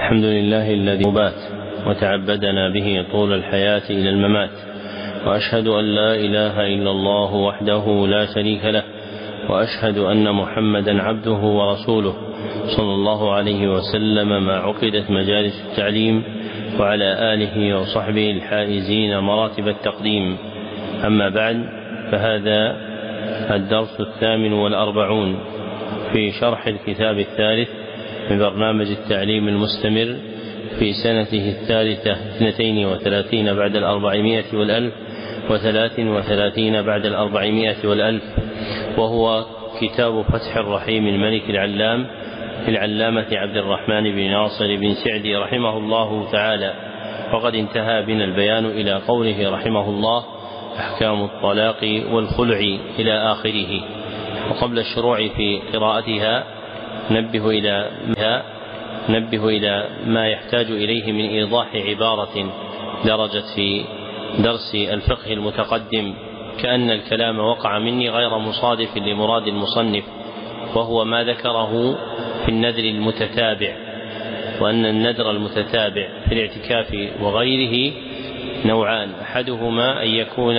الحمد لله الذي مبات وتعبدنا به طول الحياة إلى الممات وأشهد أن لا إله إلا الله وحده لا شريك له وأشهد أن محمدا عبده ورسوله صلى الله عليه وسلم ما عقدت مجالس التعليم وعلى آله وصحبه الحائزين مراتب التقديم. أما بعد فهذا الدرس الثامن والأربعون في شرح الكتاب الثالث من برنامج التعليم المستمر في سنته الثالثة اثنتين وثلاثين بعد الأربعمائة والألف وثلاث وثلاثين بعد الأربعمائة والألف وهو كتاب فتح الرحيم الملك العلام العلامة عبد الرحمن بن ناصر بن سعدي رحمه الله تعالى. وقد انتهى بنا البيان إلى قوله رحمه الله أحكام الطلاق والخلع إلى آخره. وقبل الشروع في قراءتها نبه إلى ما نبه إلى ما يحتاج إليه من إيضاح عبارة درجت في درس الفقه المتقدم كأن الكلام وقع مني غير مصادف لمراد المصنف وهو ما ذكره في النذر المتتابع وأن النذر المتتابع في الاعتكاف وغيره نوعان أحدهما أن يكون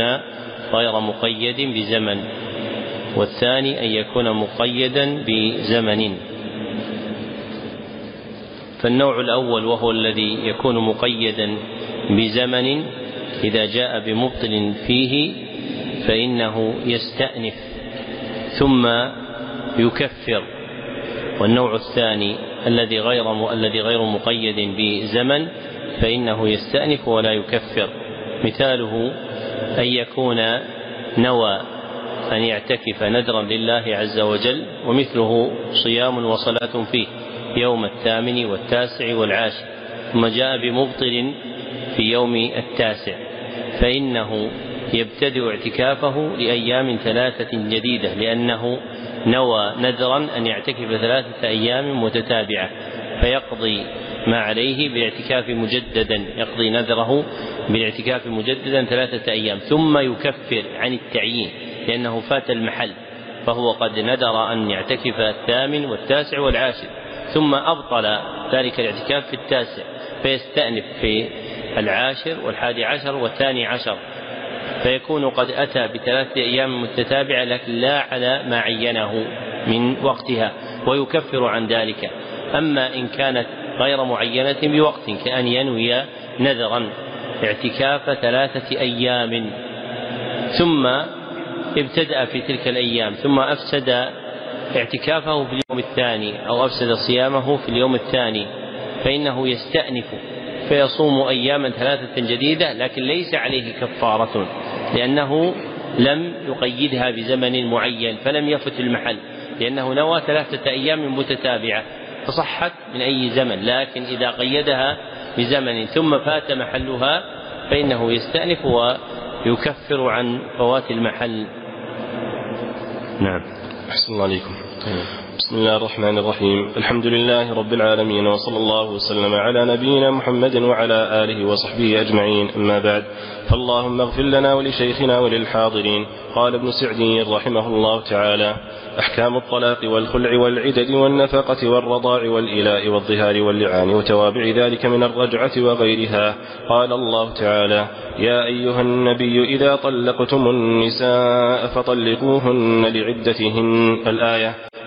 غير مقيد بزمن والثاني أن يكون مقيدا بزمن. فالنوع الأول وهو الذي يكون مقيدا بزمن إذا جاء بمبطل فيه فإنه يستأنف ثم يكفر. والنوع الثاني الذي غير الذي غير مقيد بزمن فإنه يستأنف ولا يكفر. مثاله أن يكون نوى أن يعتكف نذرا لله عز وجل ومثله صيام وصلاة فيه. يوم الثامن والتاسع والعاشر ثم جاء بمبطل في يوم التاسع فإنه يبتدئ اعتكافه لأيام ثلاثة جديدة لأنه نوى نذرا أن يعتكف ثلاثة أيام متتابعة فيقضي ما عليه بالاعتكاف مجددا يقضي نذره بالاعتكاف مجددا ثلاثة أيام ثم يكفر عن التعيين لأنه فات المحل فهو قد نذر أن يعتكف الثامن والتاسع والعاشر. ثم أبطل ذلك الاعتكاف في التاسع فيستأنف في العاشر والحادي عشر والثاني عشر فيكون قد أتى بثلاثة أيام متتابعة لكن لا على ما عينه من وقتها ويكفر عن ذلك. أما إن كانت غير معينة بوقت كأن ينوي نذرا اعتكاف ثلاثة أيام ثم ابتدأ في تلك الأيام ثم أفسد اعتكافه في اليوم الثاني أو أفسد صيامه في اليوم الثاني فإنه يستأنف فيصوم أياما ثلاثة جديدة لكن ليس عليه كفارة لأنه لم يقيدها بزمن معين فلم يفت المحل لأنه نوى ثلاثة أيام متتابعة فصحت من أي زمن لكن إذا قيدها بزمن ثم فات محلها فإنه يستأنف ويكفر عن فوات المحل. نعم. أحسن الله عليكم. بسم الله الرحمن الرحيم. الحمد لله رب العالمين وصلى الله وسلم على نبينا محمد وعلى آله وصحبه أجمعين. أما بعد فاللهم اغفر لنا ولشيخنا وللحاضرين. قال ابن سعدي رحمه الله تعالى أحكام الطلاق والخلع والعدد والنفقة والرضاع والإلاء والظهار واللعان وتوابع ذلك من الرجعة وغيرها. قال الله تعالى يا أيها النبي إذا طلقتم النساء فطلقوهن لعدتهن. الآية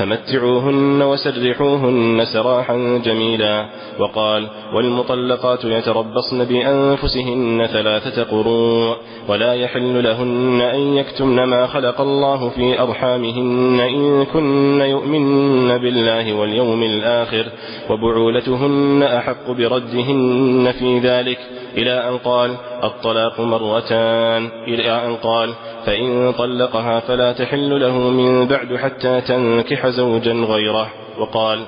فمتعوهن وسرحوهن سراحا جميلا. وقال والمطلقات يتربصن بأنفسهن ثلاثة قروء ولا يحل لهن أن يكتمن ما خلق الله في أرحامهن إن كن يؤمن بالله واليوم الآخر وبعولتهن أحق بردهن في ذلك إلى أن قال الطلاق مرتان إلى أن قال فإن طلقها فلا تحل له من بعد حتى تنكح زوجا غيره. وقال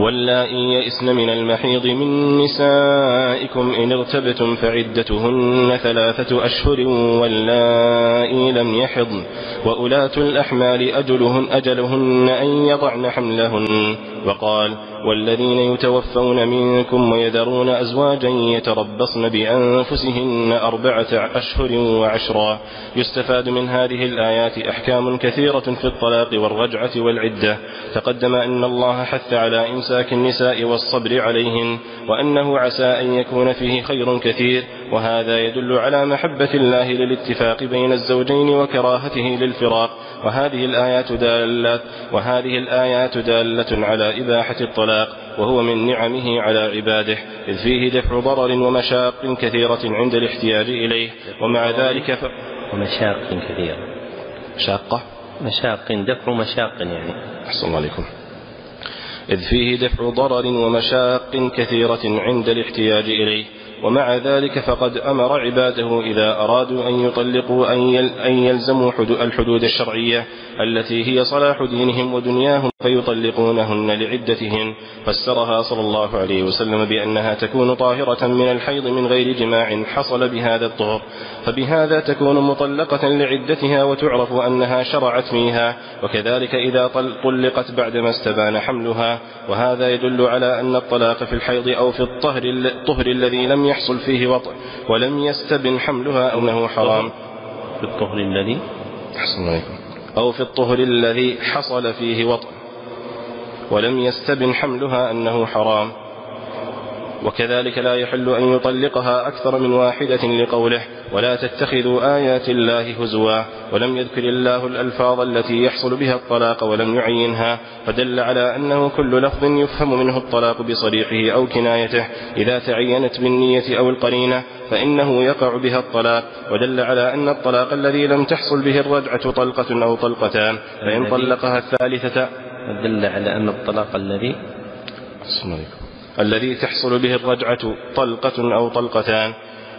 واللائي يئسن من المحيض من نسائكم إن ارتبتم فعدتهن ثلاثة أشهر واللائي لم يحضن وأولاة الأحمال أجلهن, أجلهن أن يضعن حملهن وقال والذين يتوفون منكم ويذرون أزواجا يتربصن بأنفسهن أربعة أشهر وعشرا يستفاد من هذه الآيات أحكام كثيرة في الطلاق والرجعة والعدة تقدم أن الله حث على إمساك النساء والصبر عليهن وأنه عسى أن يكون فيه خير كثير وهذا يدل على محبة الله للاتفاق بين الزوجين وكراهته للفراق. وهذه الآيات دالة وهذه الآيات دالة على إباحة الطلاق وهو من نعمه على عباده إذ فيه دفع ضرر ومشاق كثيرة عند الاحتياج إليه. ومع ذلك ف... ومشاق كثيرة. شاقة مشاق دفع مشاق يعني. أحسن الله عليكم. إذ فيه دفع ضرر ومشاق كثيرة عند الاحتياج إليه. ومع ذلك فقد أمر عباده إذا أرادوا أن يطلقوا أن يلزموا الحدود الشرعية التي هي صلاح دينهم ودنياهم فيطلقونهن لعدتهن. فسرها صلى الله عليه وسلم بأنها تكون طاهرة من الحيض من غير جماع حصل بهذا الطهر. فبهذا تكون مطلقة لعدتها وتعرف أنها شرعت فيها. وكذلك إذا طلقت بعدما استبان حملها. وهذا يدل على أن الطلاق في الحيض أو في الطهر, الطهر الذي لم يحصل فيه وطء ولم يستبن حملها أنه حرام. في الطهر الذي أحسن عليكم. أو في الطهر الذي حصل فيه وطء ولم يستبن حملها أنه حرام. وكذلك لا يحل أن يطلقها أكثر من واحدة لقوله ولا تتخذوا آيات الله هزوا ولم يذكر الله الألفاظ التي يحصل بها الطلاق ولم يعينها فدل على أنه كل لفظ يفهم منه الطلاق بصريحه أو كنايته إذا تعينت بالنية أو القرينة فإنه يقع بها الطلاق ودل على أن الطلاق الذي لم تحصل به الرجعة طلقة أو طلقتان فإن طلقها الثالثة دل على أن الطلاق الذي الذي تحصل به الرجعة طلقة أو طلقتان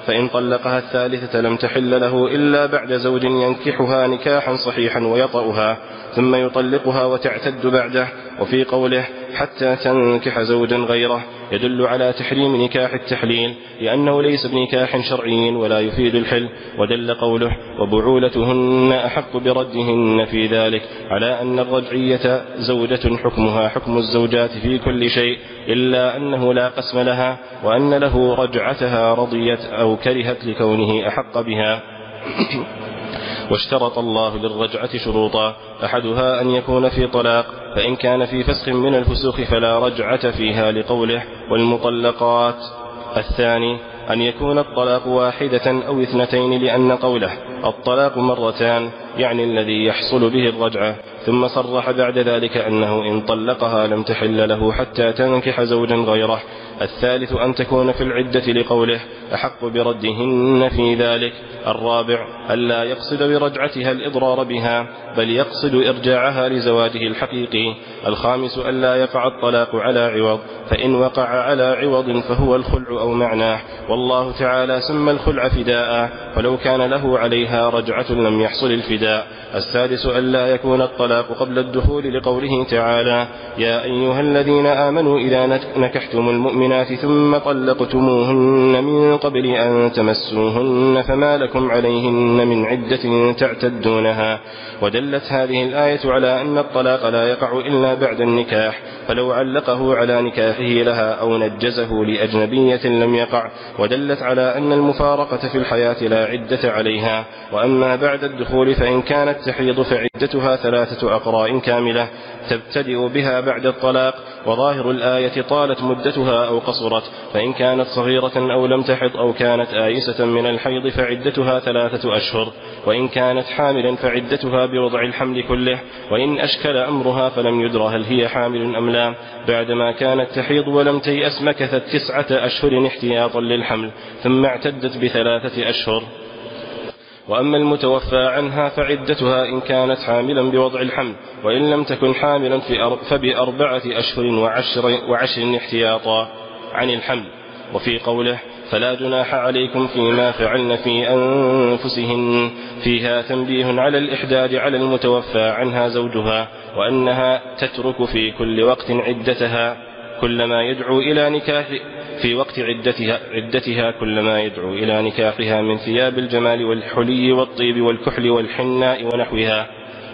فإن طلقها الثالثة لم تحل له إلا بعد زوج ينكحها نكاحا صحيحا ويطأها ثم يطلقها وتعتد بعده. وفي قوله حتى تنكح زوجا غيره. يدل على تحريم نكاح التحليل لأنه ليس بنكاح شرعي ولا يفيد الحل. ودل قوله وبعولتهن أحق بردهن في ذلك على أن الرجعية زوجة حكمها حكم الزوجات في كل شيء إلا أنه لا قسم لها وأن له رجعتها رضيت أو كرهت لكونه أحق بها. واشترط الله للرجعة شروطا أحدها أن يكون في طلاق فإن كان في فسخ من الفسوق فلا رجعة فيها لقوله والمطلقات. الثاني أن يكون الطلاق واحدة أو اثنتين لأن قوله الطلاق مرتان يعني الذي يحصل به الرجعة. ثم صرح بعد ذلك أنه إن طلقها لم تحل له حتى تنكح زوجا غيره. الثالث أن تكون في العدة لقوله أحق بردهن في ذلك. الرابع ألا يقصد برجعتها الإضرار بها بل يقصد إرجاعها لزواجه الحقيقي. الخامس ألا يقع الطلاق على عوض فإن وقع على عوض فهو الخلع أو معناه. والله تعالى سمى الخلع فداء فلو كان له عليها رجعة لم يحصل الفداء. السادس ألا يكون الطلاق قبل الدخول لقوله تعالى يا أيها الذين آمنوا إذا نكحتم المؤمنات ثم طلقتموهن من قبل أن تمسوهن فما لكم عليهن من عدة تعتدونها. ودلت هذه الآية على أن الطلاق لا يقع إلا بعد النكاح فلو علقه على نكاحه لها أو نجزه لأجنبية لم يقع. ودلت على أن المفارقة في الحياة لا عدة عليها. وأما بعد الدخول فإن كانت تحيض فعدتها ثلاثة أقراء كاملة تبتدئ بها بعد الطلاق. وظاهر الآية طالت مدتها أو قصرت فإن كانت صغيرة أو لم تحض أو كانت آيسة من الحيض فعدتها ثلاثة أشهر وإن كانت حاملا فعدتها بوضع الحمل كله وإن أشكل أمرها فلم يدر هل هي حامل أم لا. بعدما كانت تحيض ولم تيأس مكثت تسعة أشهر احتياطا للحمل ثم اعتدت بثلاثة أشهر. وأما المتوفى عنها فعدتها إن كانت حاملا بوضع الحمل وإن لم تكن حاملا فبأربعة أشهر وعشر, وعشر احتياطا. عن الحمل وفي قوله فلا جناح عليكم فيما فعلن في أنفسهن. فيها تنبيه على الإحداد على المتوفى عنها زوجها وأنها تترك في كل وقت عدتها كلما يدعو إلى نكاح في وقت عدتها, عدتها كلما يدعو إلى نكاحها من ثياب الجمال والحلي والطيب والكحل والحناء ونحوها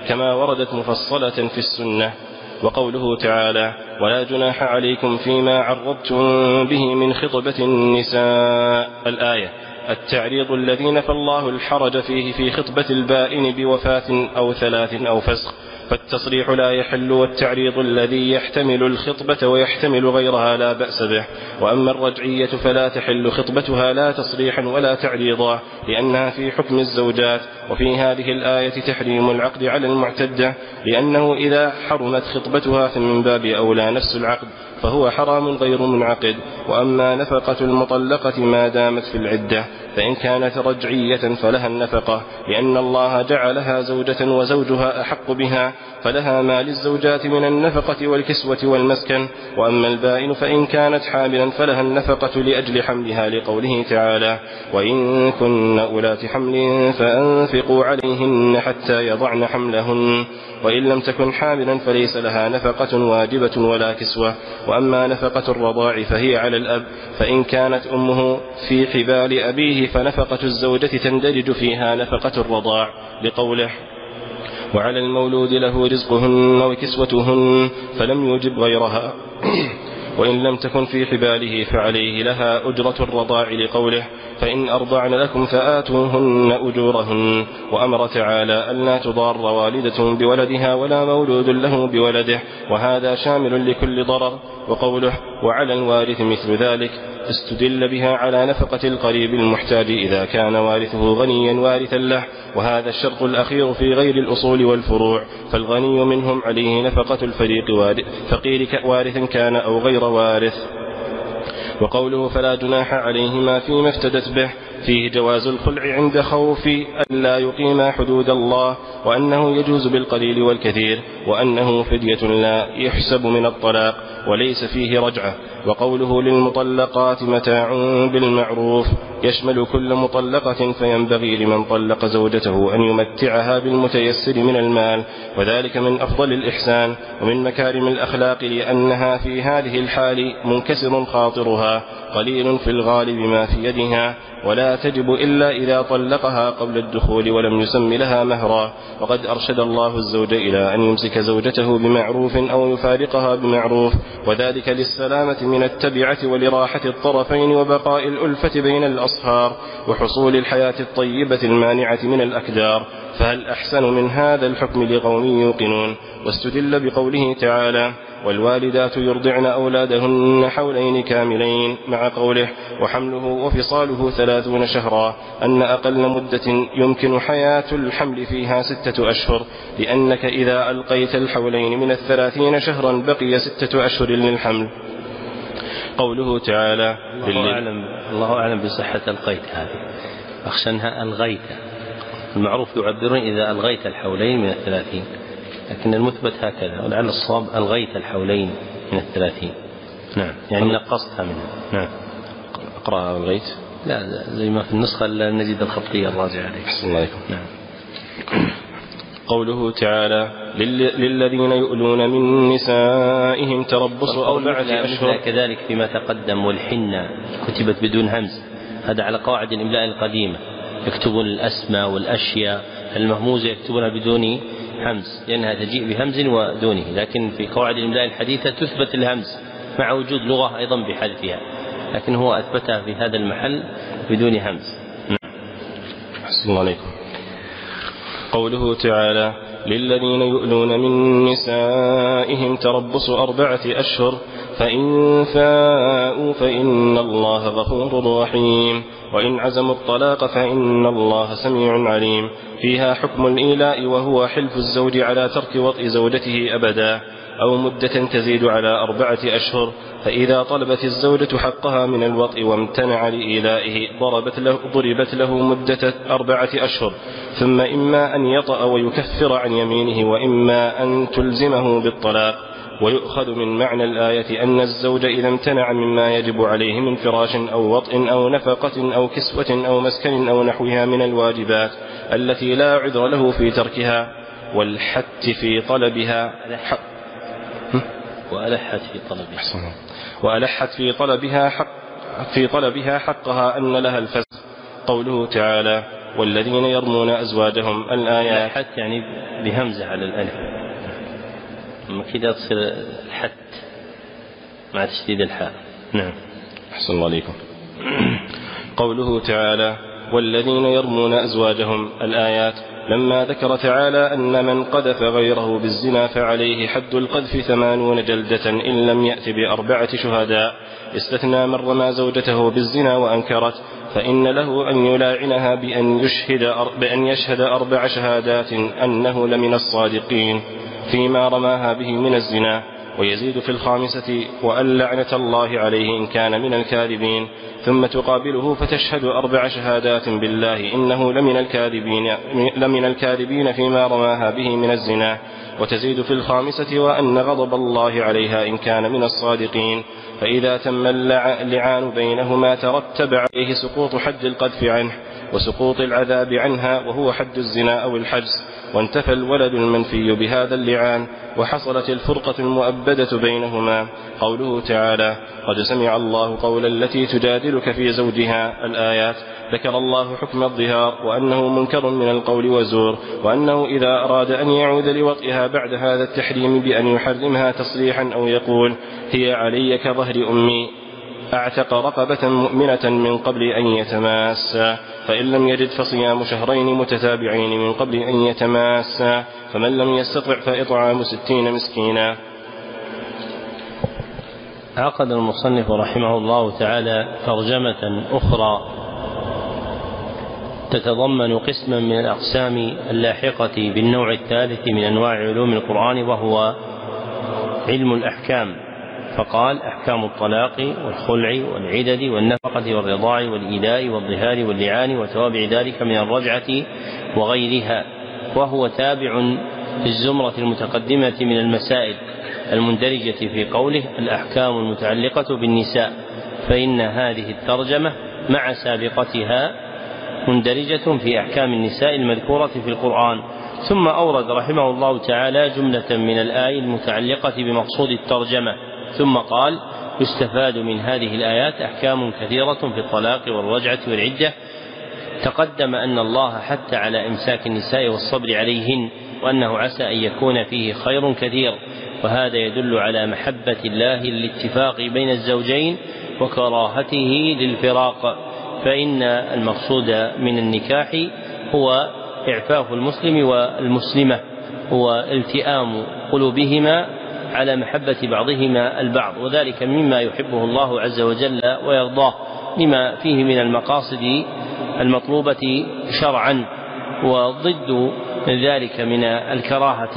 كما وردت مفصلة في السنة. وقوله تعالى ولا جناح عليكم فيما عرضتم به من خطبة النساء. الآية التعريض الذي نفى الله الحرج فيه في خطبة البائن بوفاة أو ثلاث أو فسق. فالتصريح لا يحل والتعريض الذي يحتمل الخطبة ويحتمل غيرها لا بأس به. وأما الرجعية فلا تحل خطبتها لا تصريحا ولا تعريضا لأنها في حكم الزوجات وفي هذه الآية تحريم العقد على المعتدة لأنه إذا حرمت خطبتها فمن باب أولى نفس العقد فهو حرام غير منعقد. وأما نفقة المطلقة ما دامت في العدة فإن كانت رجعية فلها النفقة لأن الله جعلها زوجة وزوجها أحق بها فلها ما للزوجات من النفقة والكسوة والمسكن وأما البائن فإن كانت حاملا فلها النفقة لأجل حملها لقوله تعالى وإن كن أولات حمل فأنفقوا عليهن حتى يضعن حملهن وإن لم تكن حاملا فليس لها نفقة واجبة ولا كسوة وأما نفقة الرضاع فهي على الأب فإن كانت أمه في حبال أبيه فنفقة الزوجة تندرج فيها نفقة الرضاع لقوله وعلى المولود له رزقهن وكسوتهن فلم يوجب غيرها. وإن لم تكن في حباله فعليه لها أجرة الرضاع لقوله فإن أرضعن لكم فآتوهن أجورهن وأمر تعالى ألا تضار والدة بولدها ولا مولود له بولده وهذا شامل لكل ضرر وقوله وعلى الوارث مثل ذلك استدل بها على نفقة القريب المحتاج إذا كان وارثه غنيا وارثا له وهذا الشرط الأخير في غير الأصول والفروع فالغني منهم عليه نفقة الفريق فقير وارث كان أو غير وارث وقوله فلا جناح عليهما فيما افتدت به فيه جواز الخلع عند خوف أن لا يقيما حدود الله وأنه يجوز بالقليل والكثير وأنه فدية لا يحسب من الطلاق وليس فيه رجعة. وقوله للمطلقات متاع بالمعروف يشمل كل مطلقة فينبغي لمن طلق زوجته أن يمتعها بالمتيسر من المال وذلك من أفضل الإحسان ومن مكارم الأخلاق لأنها في هذه الحال منكسر خاطرها قليل في الغالب ما في يدها ولا تجب إلا إذا طلقها قبل الدخول ولم يسم لها مهرا. وقد أرشد الله الزوج إلى أن يمسك زوجته بمعروف أو يفارقها بمعروف. وذلك للسلامة من التبعة ولراحة الطرفين وبقاء الألفة بين الأصهار وحصول الحياة الطيبة المانعة من الأكدار. فهل أحسن من هذا الحكم لقوم يوقنون؟ واستدل بقوله تعالى والوالدات يرضعن أولادهن حولين كاملين مع قوله وحمله وفصاله ثلاثون شهرا. أن أقل مدة يمكن حياة الحمل فيها ستة أشهر لأنك إذا ألقيت الحولين من الثلاثين شهرا بقي ستة أشهر للحمل. قوله تعالى الله أعلم, الله أعلم بصحة القيد هذه. أخشى أنها ألغيت المعروف يعبرون إذا ألغيت الحولين من الثلاثين لكن المثبت هكذا ولعل الصواب ألغيت الحولين من الثلاثين. نعم يعني نقصتها منها. نعم. أقرأ ألغيت لا زي ما في النسخة نجد الخطية الراجعة عليه. أحسن الله عليكم. نعم. قوله تعالى للذين يؤلون من نسائهم تربص أربعة أشهر. كذلك فيما تقدم والحنة كتبت بدون همز. هذا على قواعد الإملاء القديمة. يكتبون الأسماء والأشياء المهموزة يكتبونها بدون همز لأنها تجيء بهمز ودونه لكن في قواعد الإملاء الحديثة تثبت الهمز مع وجود لغة أيضا بحذفها لكن هو أثبتها في هذا المحل بدون همز. أحسن الله عليكم. قوله تعالى للذين يؤلون من نسائهم تربص أربعة أشهر فإن فاءوا فإن الله غفور رحيم. وإن عزموا الطلاق فإن الله سميع عليم. فيها حكم الإيلاء وهو حلف الزوج على ترك وطء زوجته أبدا. أو مدة تزيد على أربعة أشهر فإذا طلبت الزوجة حقها من الوطء وامتنع لإيلائه ضربت له, ضربت له مدة أربعة أشهر. ثم إما أن يطأ ويكفر عن يمينه وإما أن تلزمه بالطلاق. ويؤخذ من معنى الآية أن الزوج إذا امتنع مما يجب عليه من فراش أو وطء أو نفقة أو كسوة أو مسكن أو نحوها من الواجبات التي لا عذر له في تركها والحت في طلبها وألحت في طلبها. وألحت في طلبها حق في طلبها حقها أن لها الفسخ قوله تعالى والذين يرمون أزواجهم الآيات. ألحت يعني بهمزة على الألف. كذا تصير الحت مع تشديد الحاء. نعم. أحسن الله عليكم. قوله تعالى والذين يرمون أزواجهم الآيات. لما ذكر تعالى أن من قذف غيره بالزنا فعليه حد القذف ثمانون جلدة إن لم يأت بأربعة شهداء. استثنى من رمى زوجته بالزنا وأنكرت فإن له أن يلاعنها بأن يشهد, بأن يشهد أربع شهادات أنه لمن الصادقين فيما رماها به من الزنا. ويزيد في الخامسة وأن لعنة الله عليه إن كان من الكاذبين ثم تقابله فتشهد أربع شهادات بالله إنه لمن الكاذبين, لمن الكاذبين فيما رماها به من الزنا. وتزيد في الخامسة وأن غضب الله عليها إن كان من الصادقين. فإذا تم اللعان بينهما ترتب عليه سقوط حد القذف عنه. وسقوط العذاب عنها وهو حد الزنا أو الحجز وانتفى الولد المنفي بهذا اللعان وحصلت الفرقة المؤبدة بينهما. قوله تعالى قد سمع الله قول التي تجادلك في زوجها الآيات. ذكر الله حكم الظهار وأنه منكر من القول وزور وأنه إذا أراد أن يعود لوطئها بعد هذا التحريم بأن يحرمها تصريحا أو يقول هي علي كظهر أمي. أعتق رقبة مؤمنة من قبل أن يتماسا فإن لم يجد فصيام شهرين متتابعين من قبل أن يتماسا فمن لم يستطع فإطعام ستين مسكينا. عقد المصنف رحمه الله تعالى ترجمة أخرى تتضمن قسما من الأقسام اللاحقة بالنوع الثالث من أنواع علوم القرآن وهو علم الأحكام. فقال أحكام الطلاق والخلع والعدد والنفقة والرضاع والإيلاء والظهار واللعان وتوابع ذلك من الرجعة وغيرها. وهو تابع في الزمرة المتقدمة من المسائل المندرجة في قوله الأحكام المتعلقة بالنساء فإن هذه الترجمة مع سابقتها مندرجة في أحكام النساء المذكورة في القرآن. ثم أورد رحمه الله تعالى جملة من الآية المتعلقة بمقصود الترجمة. ثم قال يستفاد من هذه الآيات أحكام كثيرة في الطلاق والرجعة والعدة. تقدم أن الله حث على إمساك النساء والصبر عليهن وأنه عسى أن يكون فيه خير كثير وهذا يدل على محبة الله للاتفاق بين الزوجين وكراهته للفراق. فإن المقصود من النكاح هو إعفاف المسلم والمسلمة هو التئام قلوبهما على محبة بعضهما البعض وذلك مما يحبه الله عز وجل ويرضاه لما فيه من المقاصد المطلوبة شرعا وضد ذلك من الكراهة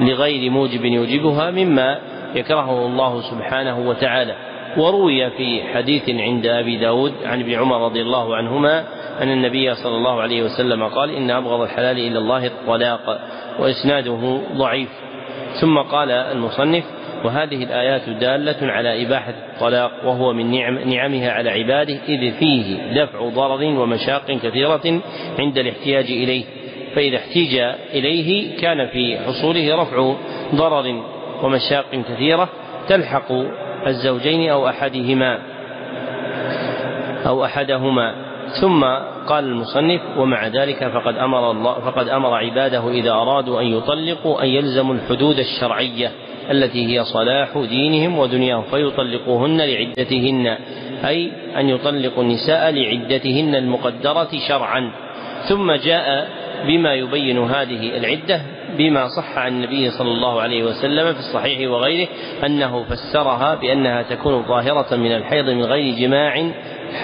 لغير موجب يوجبها مما يكرهه الله سبحانه وتعالى. وروي في حديث عند أبي داود عن ابن عمر رضي الله عنهما أن النبي صلى الله عليه وسلم قال إن أبغض الحلال إلى الله الطلاق وإسناده ضعيف. ثم قال المصنف وهذه الآيات دالة على إباحة الطلاق وهو من نعم نعمها على عباده إذ فيه دفع ضرر ومشاق كثيرة عند الاحتياج إليه فإذا احتيج إليه كان في حصوله رفع ضرر ومشاق كثيرة تلحق الزوجين أو أحدهما أو أحدهما. ثم قال المصنف ومع ذلك فقد أمر الله فقد أمر عباده إذا أرادوا أن يطلقوا أن يلزموا الحدود الشرعية التي هي صلاح دينهم ودنياهم فيطلقوهن لعدتهن أي أن يطلقوا النساء لعدتهن المقدرة شرعا. ثم جاء بما يبين هذه العدة بما صح عن النبي صلى الله عليه وسلم في الصحيح وغيره أنه فسرها بأنها تكون ظاهرة من الحيض من غير جماع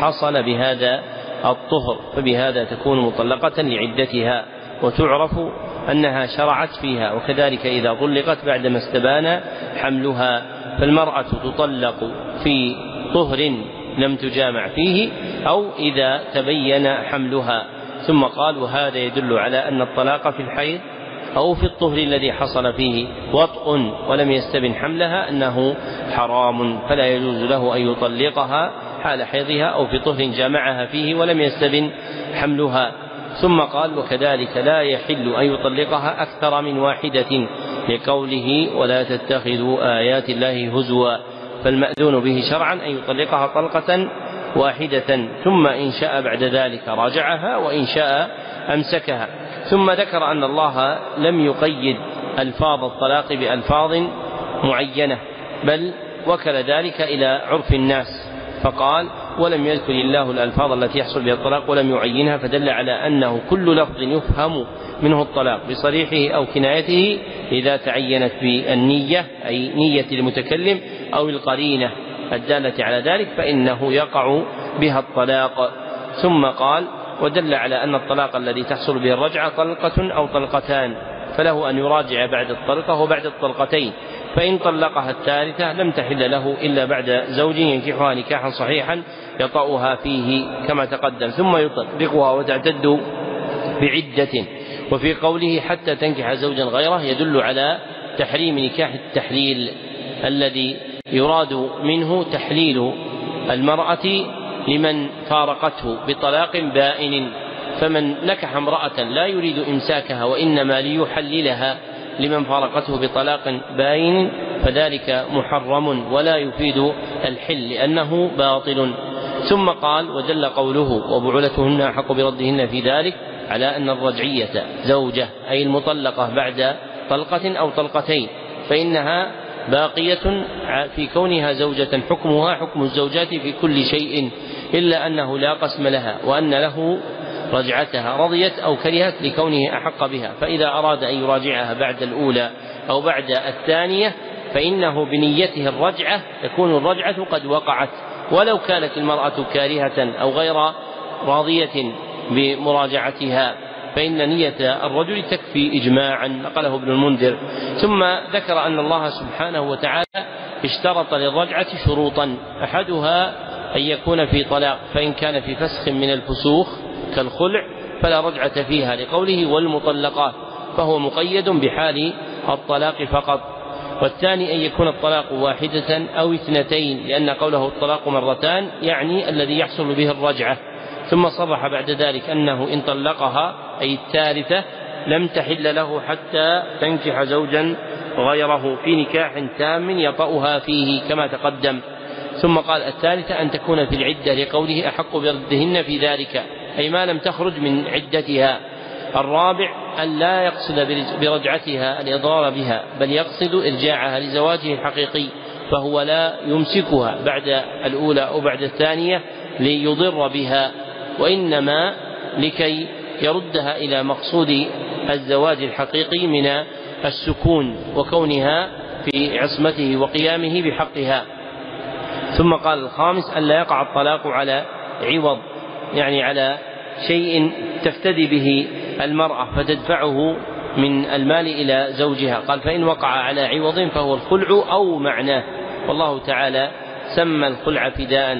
حصل بهذا الطهر فبهذا تكون مطلقة لعدتها وتعرف أنها شرعت فيها وكذلك إذا طلقت بعدما استبان حملها فالمرأة تطلق في طهر لم تجامع فيه أو إذا تبين حملها. ثم قال وهذا يدل على أن الطلاق في الحيض أو في الطهر الذي حصل فيه وطء ولم يستبن حملها أنه حرام فلا يجوز له أن يطلقها حال حيضها أو في طهر جامعها فيه ولم يستبن حملها. ثم قال وكذلك لا يحل أن يطلقها أكثر من واحدة لقوله ولا تتخذوا آيات الله هزوا. فالمأذون به شرعا أن يطلقها طلقة واحدة ثم إن شاء بعد ذلك راجعها وإن شاء أمسكها. ثم ذكر أن الله لم يقيد ألفاظ الطلاق بألفاظ معينة بل وكل ذلك إلى عرف الناس. فقال ولم يذكر الله الألفاظ التي يحصل بها الطلاق ولم يعينها فدل على أنه كل لفظ يفهم منه الطلاق بصريحه أو كنايته إذا تعينت بالنية أي نية المتكلم أو القرينة الدالة على ذلك فإنه يقع بها الطلاق. ثم قال ودل على أن الطلاق الذي تحصل به الرجعة طلقة أو طلقتان فله أن يراجع بعد الطلقة وبعد الطلقتين فإن طلقها الثالثة لم تحل له إلا بعد زوج ينكحها نكاحا صحيحا يطأها فيه كما تقدم ثم يطلقها وتعتد بعدة. وفي قوله حتى تنكح زوجا غيره يدل على تحريم نكاح التحليل الذي يراد منه تحليل المرأة لمن فارقته بطلاق بائن. فمن نكح امرأة لا يريد إمساكها وإنما ليحللها لمن فارقته بطلاق باين فذلك محرم ولا يفيد الحل لأنه باطل. ثم قال ودل قوله وبعولتهن أحق بردهن في ذلك على أن الرجعية زوجة أي المطلقة بعد طلقة أو طلقتين فإنها باقية في كونها زوجة حكمها حكم الزوجات في كل شيء إلا أنه لا قسم لها وأن له رجعتها رضيت أو كرهت لكونه أحق بها. فإذا أراد أن يراجعها بعد الأولى أو بعد الثانية فإنه بنيته الرجعة تكون الرجعة قد وقعت. ولو كانت المرأة كارهة أو غير راضية بمراجعتها فإن نية الرجل تكفي إجماعا نقله ابن المنذر. ثم ذكر أن الله سبحانه وتعالى اشترط للرجعة شروطا أحدها أن يكون في طلاق فإن كان في فسخ من الفسوخ كالخلع فلا رجعة فيها لقوله والمطلقات فهو مقيد بحال الطلاق فقط. والثاني أن يكون الطلاق واحدة أو اثنتين لأن قوله الطلاق مرتان يعني الذي يحصل به الرجعة. ثم صرح بعد ذلك أنه إن طلقها أي الثالثة لم تحل له حتى تنكح زوجا غيره في نكاح تام يطأها فيه كما تقدم. ثم قال الثالثة أن تكون في العدة لقوله أحق بردهن في ذلك. أي ما لم تخرج من عدتها. الرابع أن لا يقصد برجعتها الإضرار بها بل يقصد إرجاعها لزواجه الحقيقي فهو لا يمسكها بعد الأولى أو بعد الثانية ليضر بها وإنما لكي يردها إلى مقصود الزواج الحقيقي من السكون وكونها في عصمته وقيامه بحقها. ثم قال الخامس ألا يقع الطلاق على عوض. يعني على شيء تفتدي به المرأة فتدفعه من المال إلى زوجها. قال فإن وقع على عوض فهو الخلع أو معناه. والله تعالى سمى الخلع فداء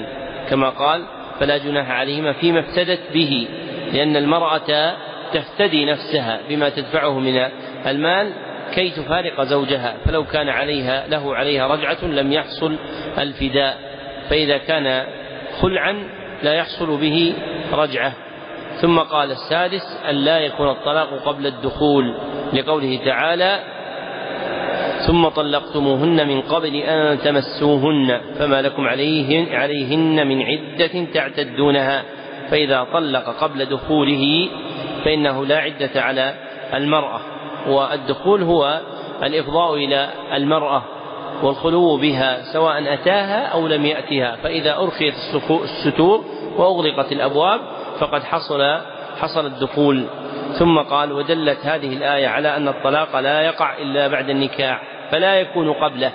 كما قال فلا جناح عليهما فيما افتدت به لأن المرأة تفتدي نفسها بما تدفعه من المال كي تفارق زوجها. فلو كان عليها له عليها رجعة لم يحصل الفداء. فإذا كان خلعا لا يحصل به رجعة. ثم قال السادس أن لا يكون الطلاق قبل الدخول لقوله تعالى ثم طلقتموهن من قبل أن تمسوهن فما لكم عليهن, عليهن من عدة تعتدونها. فإذا طلق قبل دخوله فإنه لا عدة على المرأة. والدخول هو الإفضاء إلى المرأة. والخلو بها سواء أتاها أو لم يأتها فإذا أرخيت الستور وأغلقت الأبواب فقد حصل حصل الدخول. ثم قال ودلت هذه الآية على أن الطلاق لا يقع إلا بعد النكاح فلا يكون قبله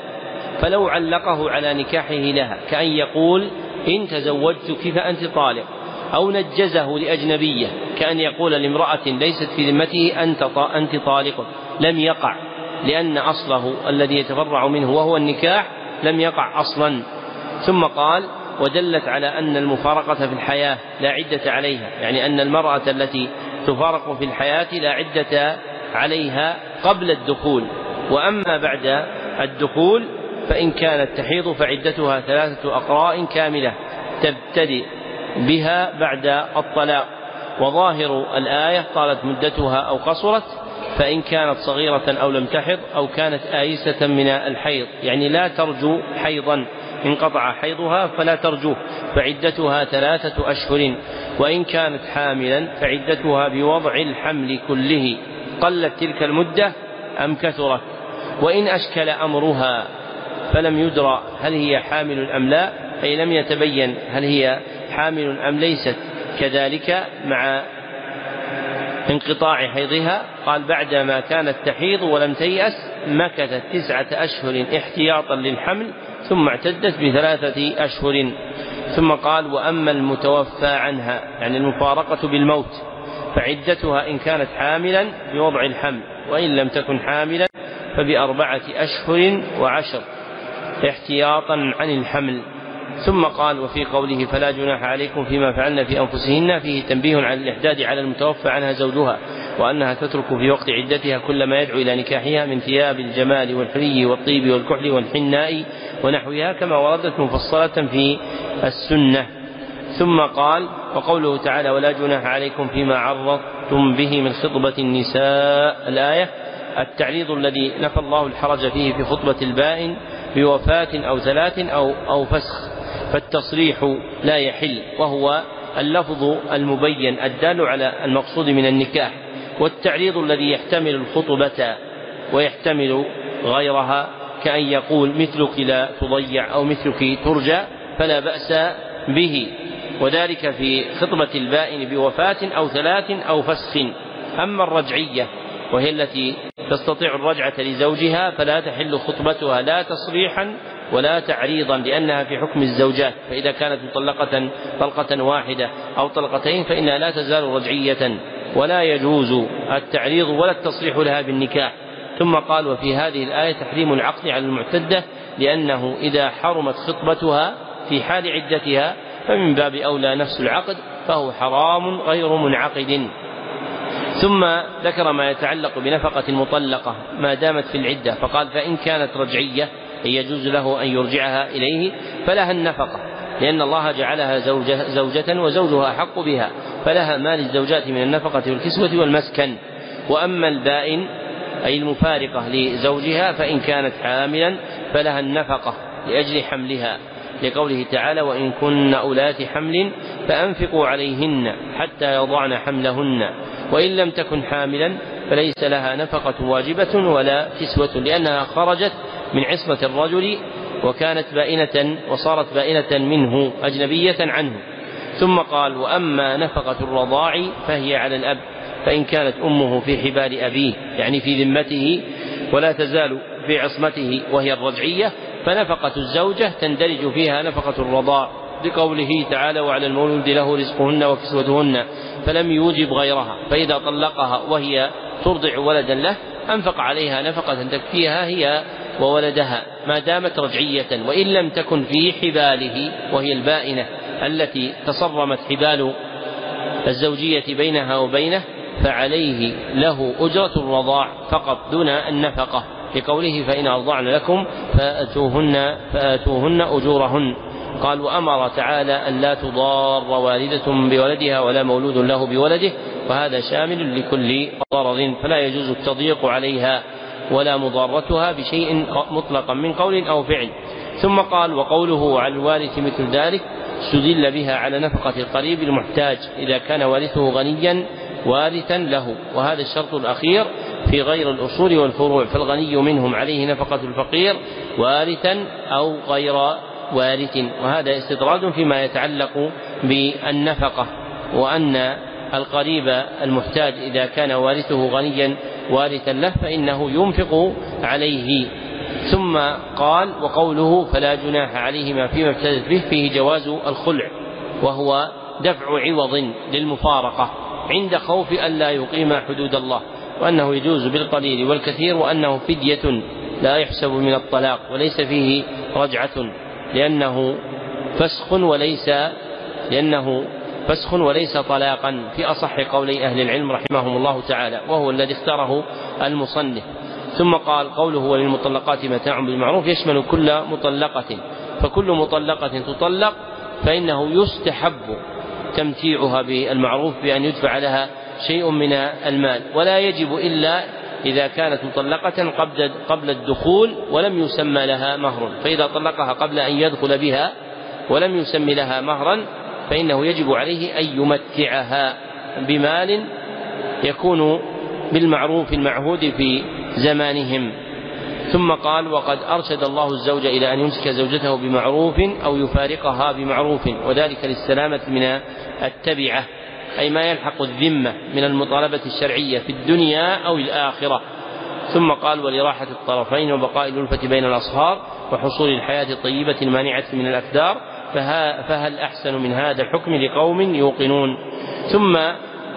فلو علقه على نكاحه لها كأن يقول إن تزوجتك فأنت طالق؟ أو نجزه لأجنبية كأن يقول لامرأة ليست في ذمته أنت أنت طالق لم يقع. لأن أصله الذي يتفرع منه وهو النكاح لم يقع أصلا. ثم قال ودلت على أن المفارقة في الحياة لا عدة عليها. يعني أن المرأة التي تفارق في الحياة لا عدة عليها قبل الدخول. وأما بعد الدخول فإن كانت تحيض فعدتها ثلاثة أقراء كاملة تبتدئ بها بعد الطلاق. وظاهر الآية طالت مدتها أو قصرت فإن كانت صغيرة أو لم تحض أو كانت آيسة من الحيض يعني لا ترجو حيضا انقطع حيضها فلا ترجوه فعدتها ثلاثة أشهر وإن كانت حاملا فعدتها بوضع الحمل كله قلت تلك المدة أم كثرت وإن أشكل أمرها فلم يدرى هل هي حامل أم لا أي لم يتبين هل هي حامل أم ليست كذلك مع انقطاع حيضها قال بعدما كانت تحيض ولم تيأس مكثت تسعة أشهر احتياطا للحمل ثم اعتدت بثلاثة أشهر. ثم قال وأما المتوفى عنها يعني المفارقة بالموت فعدتها إن كانت حاملا بوضع الحمل وإن لم تكن حاملا فبأربعة أشهر وعشر احتياطا عن الحمل. ثم قال وفي قوله فلا جناح عليكم فيما فعلن في أنفسهن فيه تنبيه على الإحداد على المتوفى عنها زوجها وأنها تترك في وقت عدتها كل ما يدعو إلى نكاحها من ثياب الجمال والحلي والطيب والكحل والحناء ونحوها كما وردت مفصلة في السنة. ثم قال وقوله تعالى ولا جناح عليكم فيما عرضتم به من خطبة النساء الآية التعريض الذي نفى الله الحرج فيه في خطبة البائن بوفاة أو ثلاث أو أو فسخ. فالتصريح لا يحل وهو اللفظ المبين الدال على المقصود من النكاح والتعريض الذي يحتمل الخطبة ويحتمل غيرها كأن يقول مثلك لا تضيع أو مثلك ترجى فلا بأس به وذلك في خطبة البائن بوفاة أو ثلاث أو فسخ. أما الرجعية وهي التي تستطيع الرجعة لزوجها فلا تحل خطبتها لا تصريحا ولا تعريضا لأنها في حكم الزوجات فإذا كانت مطلقة طلقة واحدة أو طلقتين فإنها لا تزال رجعية ولا يجوز التعريض ولا التصريح لها بالنكاح. ثم قال وفي هذه الآية تحريم العقد على المعتدة لأنه إذا حرمت خطبتها في حال عدتها فمن باب أولى نفس العقد فهو حرام غير منعقد. ثم ذكر ما يتعلق بنفقة المطلقة ما دامت في العدة فقال فإن كانت رجعية يجوز له أن يرجعها إليه فلها النفقة لأن الله جعلها زوجة, زوجة وزوجها أحق بها فلها ما للزوجات من النفقة والكسوة والمسكن. وأما البائن أي المفارقة لزوجها فإن كانت حاملا فلها النفقة لأجل حملها. لقوله تعالى وإن كن أولات حمل فأنفقوا عليهن حتى يضعن حملهن وإن لم تكن حاملا فليس لها نفقة واجبة ولا كسوة لأنها خرجت من عصمة الرجل وكانت بائنة وصارت بائنة منه أجنبية عنه. ثم قال وأما نفقة الرضاع فهي على الأب فإن كانت أمه في حبال أبيه يعني في ذمته ولا تزال في عصمته وهي الرجعية فنفقة الزوجة تندرج فيها نفقة الرضاع. لقوله تعالى وعلى المولود له رزقهن وكسوتهن فلم يوجب غيرها فإذا طلقها وهي ترضع ولدا له أنفق عليها نفقة تكفيها هي وولدها ما دامت رجعية وإن لم تكن في حباله وهي البائنة التي تصرمت حبال الزوجية بينها وبينه فعليه له أجرة الرضاع فقط دون النفقة. لقوله فإن أرضعن لكم فآتوهن فآتوهن أجورهن. قال وأمر تعالى أن لا تضار والدة بولدها ولا مولود له بولده وهذا شامل لكل ضرر فلا يجوز التضييق عليها. ولا مضارتها بشيء مطلقا من قول أو فعل. ثم قال وقوله على الوارث مثل ذلك استدل بها على نفقة القريب المحتاج إذا كان وارثه غنيا وارثا له. وهذا الشرط الأخير في غير الأصول والفروع فالغني منهم عليه نفقة الفقير وارثا أو غير وارث. وهذا استطراد فيما يتعلق بالنفقة وأن القريب المحتاج إذا كان وارثه غنيا وارثا له فإنه ينفق عليه. ثم قال وقوله فلا جناح عليهما فيما ابتدت به فيه جواز الخلع وهو دفع عوض للمفارقة عند خوف ألا يقيم حدود الله وأنه يجوز بالقليل والكثير وأنه فدية لا يحسب من الطلاق وليس فيه رجعة لأنه فسخ وليس لأنه فسخ وليس طلاقا في أصح قولي أهل العلم رحمهم الله تعالى وهو الذي اختاره المصنف. ثم قال قوله وللمطلقات متاع بالمعروف يشمل كل مطلقة فكل مطلقة تطلق فإنه يستحب تمتيعها بالمعروف بأن يدفع لها شيء من المال. ولا يجب إلا إذا كانت مطلقة قبل قبل الدخول ولم يسمى لها مهر فإذا طلقها قبل أن يدخل بها ولم يسمي لها مهرا فإنه يجب عليه أن يمتعها بمال يكون بالمعروف المعهود في زمانهم. ثم قال وقد أرشد الله الزوج إلى أن يمسك زوجته بمعروف أو يفارقها بمعروف وذلك للسلامة من التبعة أي ما يلحق الذمة من المطالبة الشرعية في الدنيا أو الآخرة. ثم قال ولراحة الطرفين وبقاء الألفة بين الأصهار وحصول الحياة الطيبة المانعة من الأكدار فهل أحسن من هذا الحكم لقوم يوقنون؟ ثم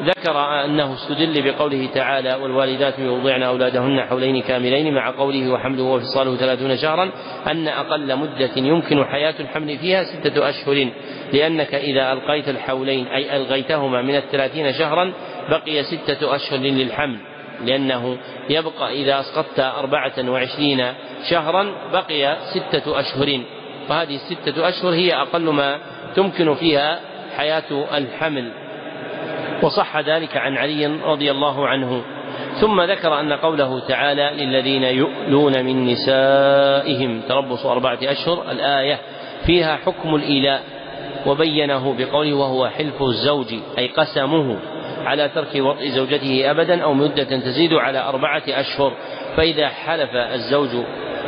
ذكر أنه استدل بقوله تعالى والوالدات يوضعن أولادهن حولين كاملين مع قوله وحمله وفصاله ثلاثون شهرا أن أقل مدة يمكن حياة الحمل فيها ستة أشهر لأنك إذا ألقيت الحولين أي ألغيتهما من الثلاثين شهرا بقي ستة أشهر للحمل لأنه يبقى إذا أسقطت أربعة وعشرين شهرا بقي ستة أشهر. وهذه الستة أشهر هي أقل ما تمكن فيها حياة الحمل. وصح ذلك عن علي رضي الله عنه. ثم ذكر أن قوله تعالى للذين يؤلون من نسائهم تربص أربعة أشهر الآية فيها حكم الإيلاء وبينه بقوله وهو حلف الزوج أي قسمه على ترك وطئ زوجته أبدا أو مدة تزيد على أربعة أشهر. فإذا حلف الزوج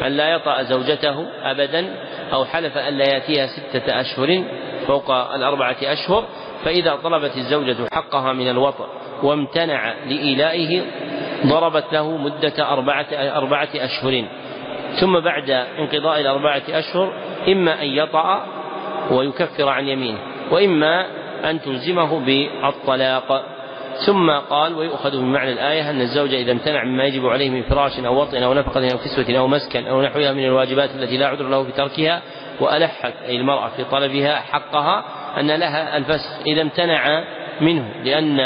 أن لا يطأ زوجته أبدا أو حلف أن لا يأتيها ستة أشهر فوق الأربعة أشهر فإذا طلبت الزوجة حقها من الوطأ وامتنع لإيلائه ضربت له مدة أربعة, أربعة أشهر. ثم بعد انقضاء الأربعة أشهر إما أن يطأ ويكفر عن يمينه وإما أن تلزمه بالطلاق. ثم قال ويؤخذ من معنى الآية أن الزوج إذا امتنع مما يجب عليه من فراش أو وطن أو نفقة أو كسوة أو مسكن أو نحوها من الواجبات التي لا عذر له في تركها وألحت أي المرأة في طلبها حقها أن لها الفسخ إذا امتنع منه لأن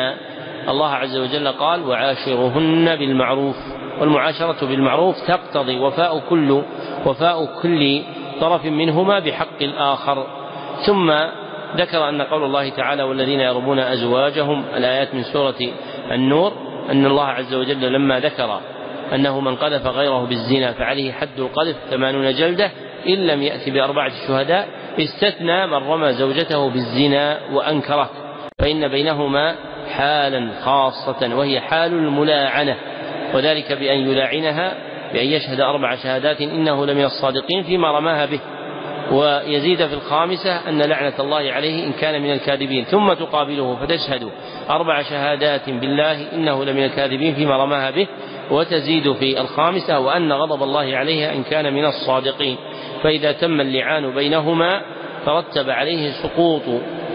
الله عز وجل قال وعاشرهن بالمعروف والمعاشرة بالمعروف تقتضي وفاء كل وفاء كل طرف منهما بحق الآخر. ثم ذكر أن قول الله تعالى والذين يرمون أزواجهم الآيات من سورة النور أن الله عز وجل لما ذكر أنه من قذف غيره بالزنا فعليه حد القذف ثمانون جلدة إن لم يأتي بأربعة شهداء استثنى من رمى زوجته بالزنا وأنكره. فإن بينهما حالا خاصة وهي حال الملاعنة. وذلك بأن يلاعنها بأن يشهد أربع شهادات إنه لمن الصادقين فيما رماها به. ويزيد في الخامسة أن لعنة الله عليه إن كان من الكاذبين ثم تقابله فتشهد أربع شهادات بالله إنه لمن الكاذبين فيما رماها به وتزيد في الخامسة وأن غضب الله عليها إن كان من الصادقين. فإذا تم اللعان بينهما ترتب عليه سقوط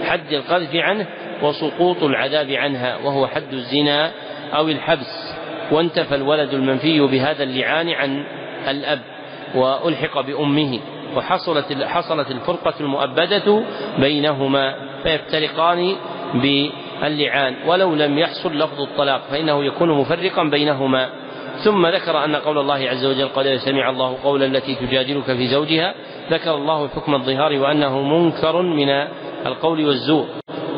حد القذف عنه وسقوط العذاب عنها وهو حد الزنا أو الحبس. وانتفى الولد المنفي بهذا اللعان عن الأب وألحق بأمه. وحصلت حصلت الفرقة المؤبدة بينهما فيفترقان باللعان ولو لم يحصل لفظ الطلاق فإنه يكون مفرقا بينهما. ثم ذكر أن قول الله عز وجل قد سمع الله قولا التي تجادلك في زوجها ذكر الله حكم الظهار وأنه منكر من القول والزور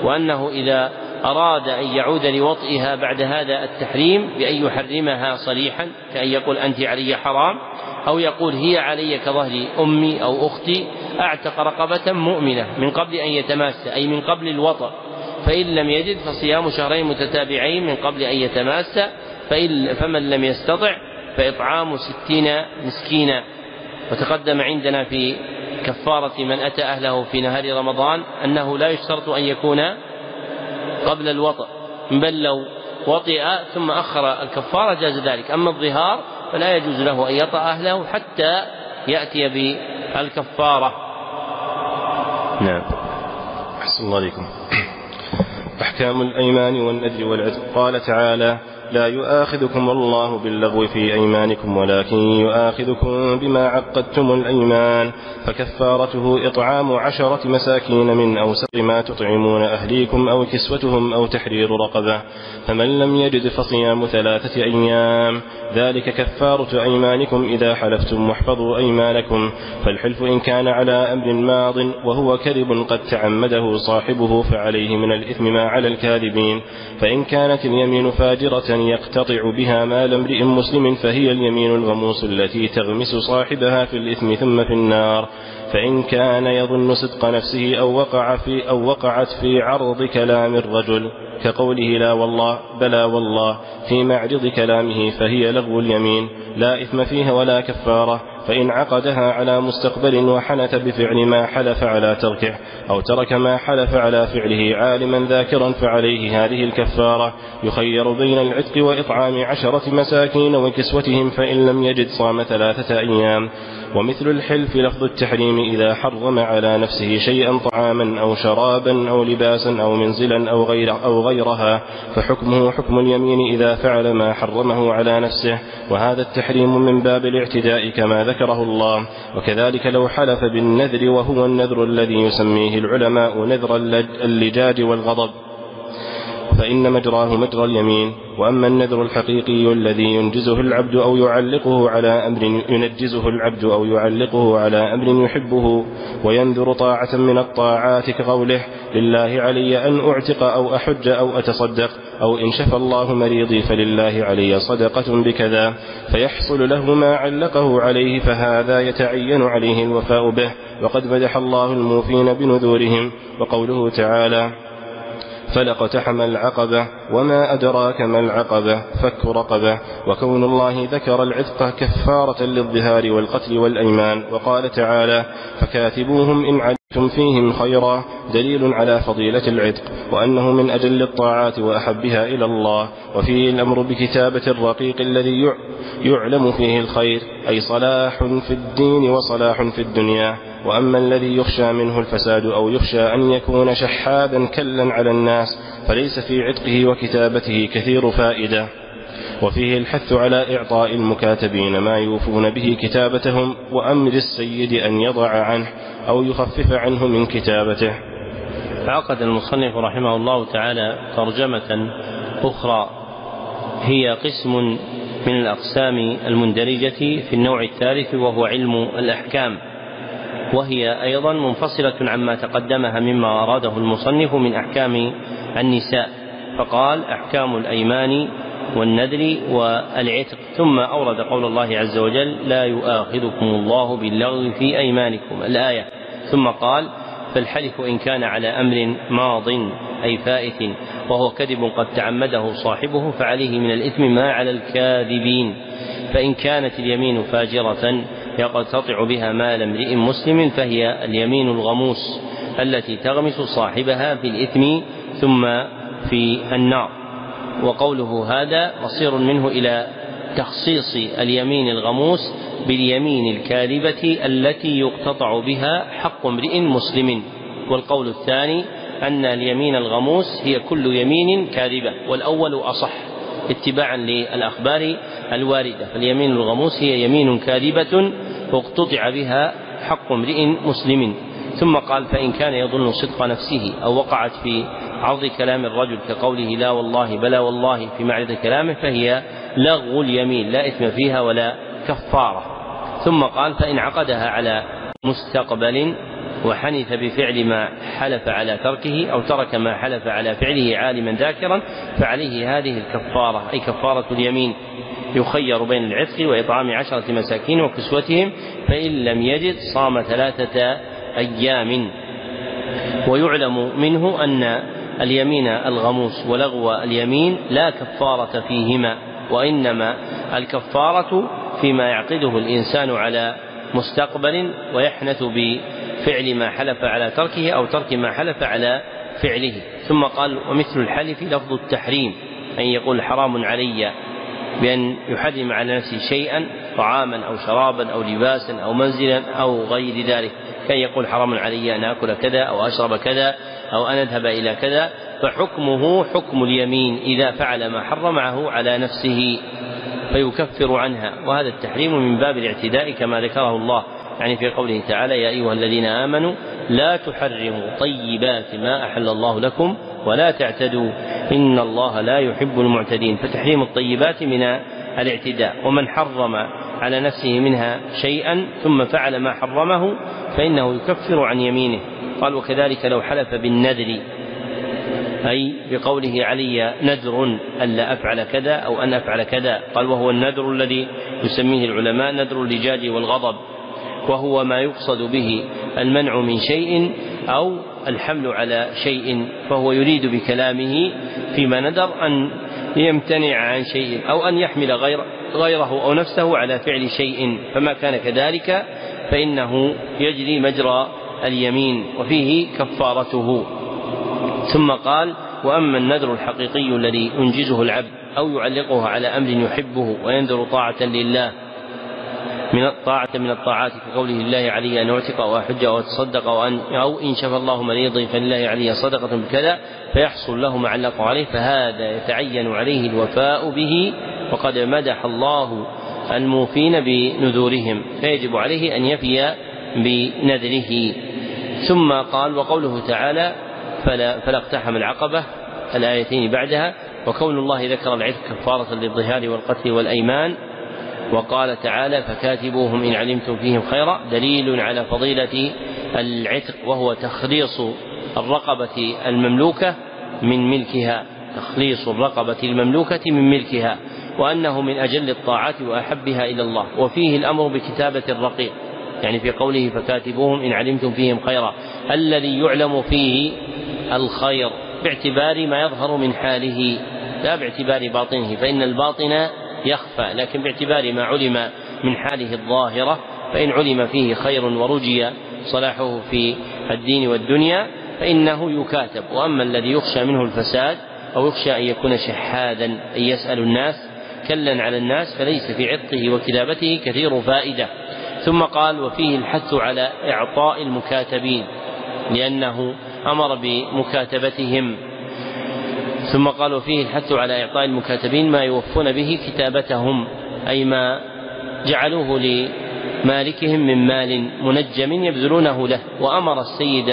وأنه إذا أراد أن يعود لوطئها بعد هذا التحريم بأن يحرمها صريحا كأن يقول أنت علي حرام أو يقول هي علي كظهر أمي أو أختي أعتق رقبة مؤمنة من قبل أن يتماس أي من قبل الوطأ فإن لم يجد فصيام شهرين متتابعين من قبل أن يتماس فإن فمن لم يستطع فإطعام ستين مسكينا. وتقدم عندنا في كفارة من أتى أهله في نهار رمضان أنه لا يشترط أن يكون قبل الوطأ بل لو وطئ ثم أخر الكفارة جاز ذلك. أما الظهار فلا يجوز له أن يطأ أهله حتى يأتي بالكفارة. نعم. أحسن الله عليكم. أحكام الأيمان والنذر والعتق. قال تعالى لا يؤاخذكم الله باللغو في أيمانكم ولكن يؤاخذكم بما عقدتم الأيمان. فكفارته إطعام عشرة مساكين من أوسط ما تطعمون أهليكم أو كسوتهم أو تحرير رقبة. فمن لم يجد فصيام ثلاثة أيام ذلك كفارة أيمانكم إذا حلفتم واحفظوا أيمانكم. فالحلف إن كان على أمر ماض وهو كذب قد تعمده صاحبه فعليه من الإثم ما على الكاذبين. فإن كانت اليمين فاجرة يقتطع بها مال امرئ مسلم فهي اليمين الغموس التي تغمس صاحبها في الإثم ثم في النار. فإن كان يظن صدق نفسه أو وقع في أو وقعت في عرض كلام الرجل كقوله لا والله بلى والله في معرض كلامه فهي لغو اليمين لا إثم فيها ولا كفارة. فإن عقدها على مستقبل وحنث بفعل ما حلف على تركه أو ترك ما حلف على فعله عالما ذاكرا فعليه هذه الكفارة يخير بين العتق وإطعام عشرة مساكين وكسوتهم فإن لم يجد صام ثلاثة أيام. ومثل الحلف لفظ التحريم إذا حرم على نفسه شيئا طعاما أو شرابا أو لباسا أو منزلا أو, غير أو غيرها فحكمه حكم اليمين إذا فعل ما حرمه على نفسه. وهذا التحريم من باب الاعتداء كما ذكره الله. وكذلك لو حلف بالنذر وهو النذر الذي يسميه العلماء نذر اللجاج والغضب. فإن مجراه مجرى اليمين وأما النذر الحقيقي الذي ينجزه العبد أو يعلقه على أمر ينجزه العبد أو يعلقه على أمر يحبه وينذر طاعة من الطاعات كقوله لله علي أن أعتق أو أحج أو أتصدق أو إن شفى الله مريضي فلله علي صدقة بكذا فيحصل له ما علقه عليه فهذا يتعين عليه الوفاء به وقد مدح الله الموفين بنذورهم وقوله تعالى فلقتحم العقبة وما أدراك ما العقبة فك رقبة. وكون الله ذكر العتق كفارة للظهار والقتل والأيمان. وقال تعالى فكاتبوهم إن علمتم فيهم خيرا دليل على فضيلة العتق وأنه من أجل الطاعات وأحبها إلى الله وفيه الأمر بكتابة الرقيق الذي يعلم فيه الخير أي صلاح في الدين وصلاح في الدنيا. وأما الذي يخشى منه الفساد أو يخشى أن يكون شحاذا كلا على الناس فليس في عتقه وكتابته كثير فائدة. وفيه الحث على إعطاء المكاتبين ما يوفون به كتابتهم وأمر السيد أن يضع عنه أو يخفف عنه من كتابته. فعقد المصنف رحمه الله تعالى ترجمة أخرى هي قسم من الأقسام المندرجة في النوع الثالث وهو علم الأحكام وهي أيضا منفصلة عما تقدمها مما أراده المصنف من أحكام النساء فقال أحكام الأيمان والنذر والعتق. ثم أورد قول الله عز وجل لا يؤاخذكم الله باللغو في أيمانكم. الآية. ثم قال فالحلف إن كان على أمر ماض أي فائت وهو كذب قد تعمده صاحبه فعليه من الإثم ما على الكاذبين. فإن كانت اليمين فاجرة يقتطع بها مال امرئ مسلم فهي اليمين الغموس التي تغمس صاحبها في الإثم ثم في النار. وقوله هذا مصير منه إلى تخصيص اليمين الغموس باليمين الكاذبة التي يقتطع بها حق امرئ مسلم. والقول الثاني أن اليمين الغموس هي كل يمين كاذبة والأول أصح. اتباعا للأخبار الواردة فاليمين الغموس هي يمين كاذبة اقتطع بها حق امرئ مسلم. ثم قال فإن كان يظن صدق نفسه أو وقعت في عرض كلام الرجل كقوله لا والله بلا والله في معرض كلامه فهي لغو اليمين لا إثم فيها ولا كفارة. ثم قال فإن عقدها على مستقبل وحنث بفعل ما حلف على تركه أو ترك ما حلف على فعله عالما ذاكرا فعليه هذه الكفارة أي كفارة اليمين. يخير بين العتق وإطعام عشرة مساكين وكسوتهم فإن لم يجد صام ثلاثة أيام. ويعلم منه أن اليمين الغموس ولغو اليمين لا كفارة فيهما وإنما الكفارة فيما يعقده الإنسان على مستقبل ويحنث بفعل ما حلف على تركه أو ترك ما حلف على فعله. ثم قال ومثل الحلف لفظ التحريم أن يقول حرام علي بأن يحرم على نفسه شيئا طعاما أو شرابا أو لباسا أو منزلا أو غير ذلك. كان يقول حرام علي أن آكل كذا أو أشرب كذا أو أن أذهب إلى كذا فحكمه حكم اليمين إذا فعل ما حرمه على نفسه فيكفر عنها. وهذا التحريم من باب الاعتداء كما ذكره الله يعني في قوله تعالى يا أيها الذين آمنوا لا تحرموا طيبات ما أحل الله لكم ولا تعتدوا إن الله لا يحب المعتدين. فتحريم الطيبات من الاعتداء. ومن حرم على نفسه منها شيئا ثم فعل ما حرمه فإنه يكفر عن يمينه. قال وكذلك لو حلف بالنذر أي بقوله علي نذر ألا أفعل كذا أو أن أفعل كذا. قال وهو النذر الذي يسميه العلماء نذر اللجاج والغضب وهو ما يقصد به المنع من شيء أو الحمل على شيء فهو يريد بكلامه فيما ندر أن يمتنع عن شيء أو أن يحمل غير غيره أو نفسه على فعل شيء فما كان كذلك فإنه يجري مجرى اليمين وفيه كفارته. ثم قال وأما النذر الحقيقي الذي ينجزه العبد أو يعلقه على أمر يحبه وينذر طاعة لله من الطاعة من الطاعات كقوله الله علي أن أعتق أو أحج أو أتصدق أو أن أو إن شفى الله مريضي فلله علي صدقة بكذا فيحصل له ما علق عليه فهذا يتعين عليه الوفاء به وقد مدح الله الموفين بنذورهم فيجب عليه أن يفي بنذره. ثم قال وقوله تعالى فلا, فلا اقتحم العقبة الآيتين بعدها وكون الله ذكر العتق كفارة للظهار والقتل والأيمان وقال تعالى فكاتبوهم إن علمتم فيهم خيرا دليل على فضيلة العتق وهو تخليص الرقبة المملوكة من ملكها تخليص الرقبة المملوكة من ملكها وأنه من أجل الطاعات وأحبها إلى الله وفيه الأمر بكتابة الرقيق يعني في قوله فكاتبوهم إن علمتم فيهم خيرا الذي يعلم فيه الخير باعتبار ما يظهر من حاله لا باعتبار باطنه فإن الباطن يخفى لكن باعتبار ما علم من حاله الظاهرة فإن علم فيه خير ورجي صلاحه في الدين والدنيا فإنه يكاتب. وأما الذي يخشى منه الفساد أو يخشى أن يكون شحاذا أن يسأل الناس كلا على الناس فليس في عتقه وكتابته كثير فائدة. ثم قال وفيه الحث على إعطاء المكاتبين لأنه أمر بمكاتبتهم. ثم قال وفيه الحث على إعطاء المكاتبين ما يوفون به كتابتهم أي ما جعلوه لمالكهم من مال منجم يبذلونه له وأمر السيد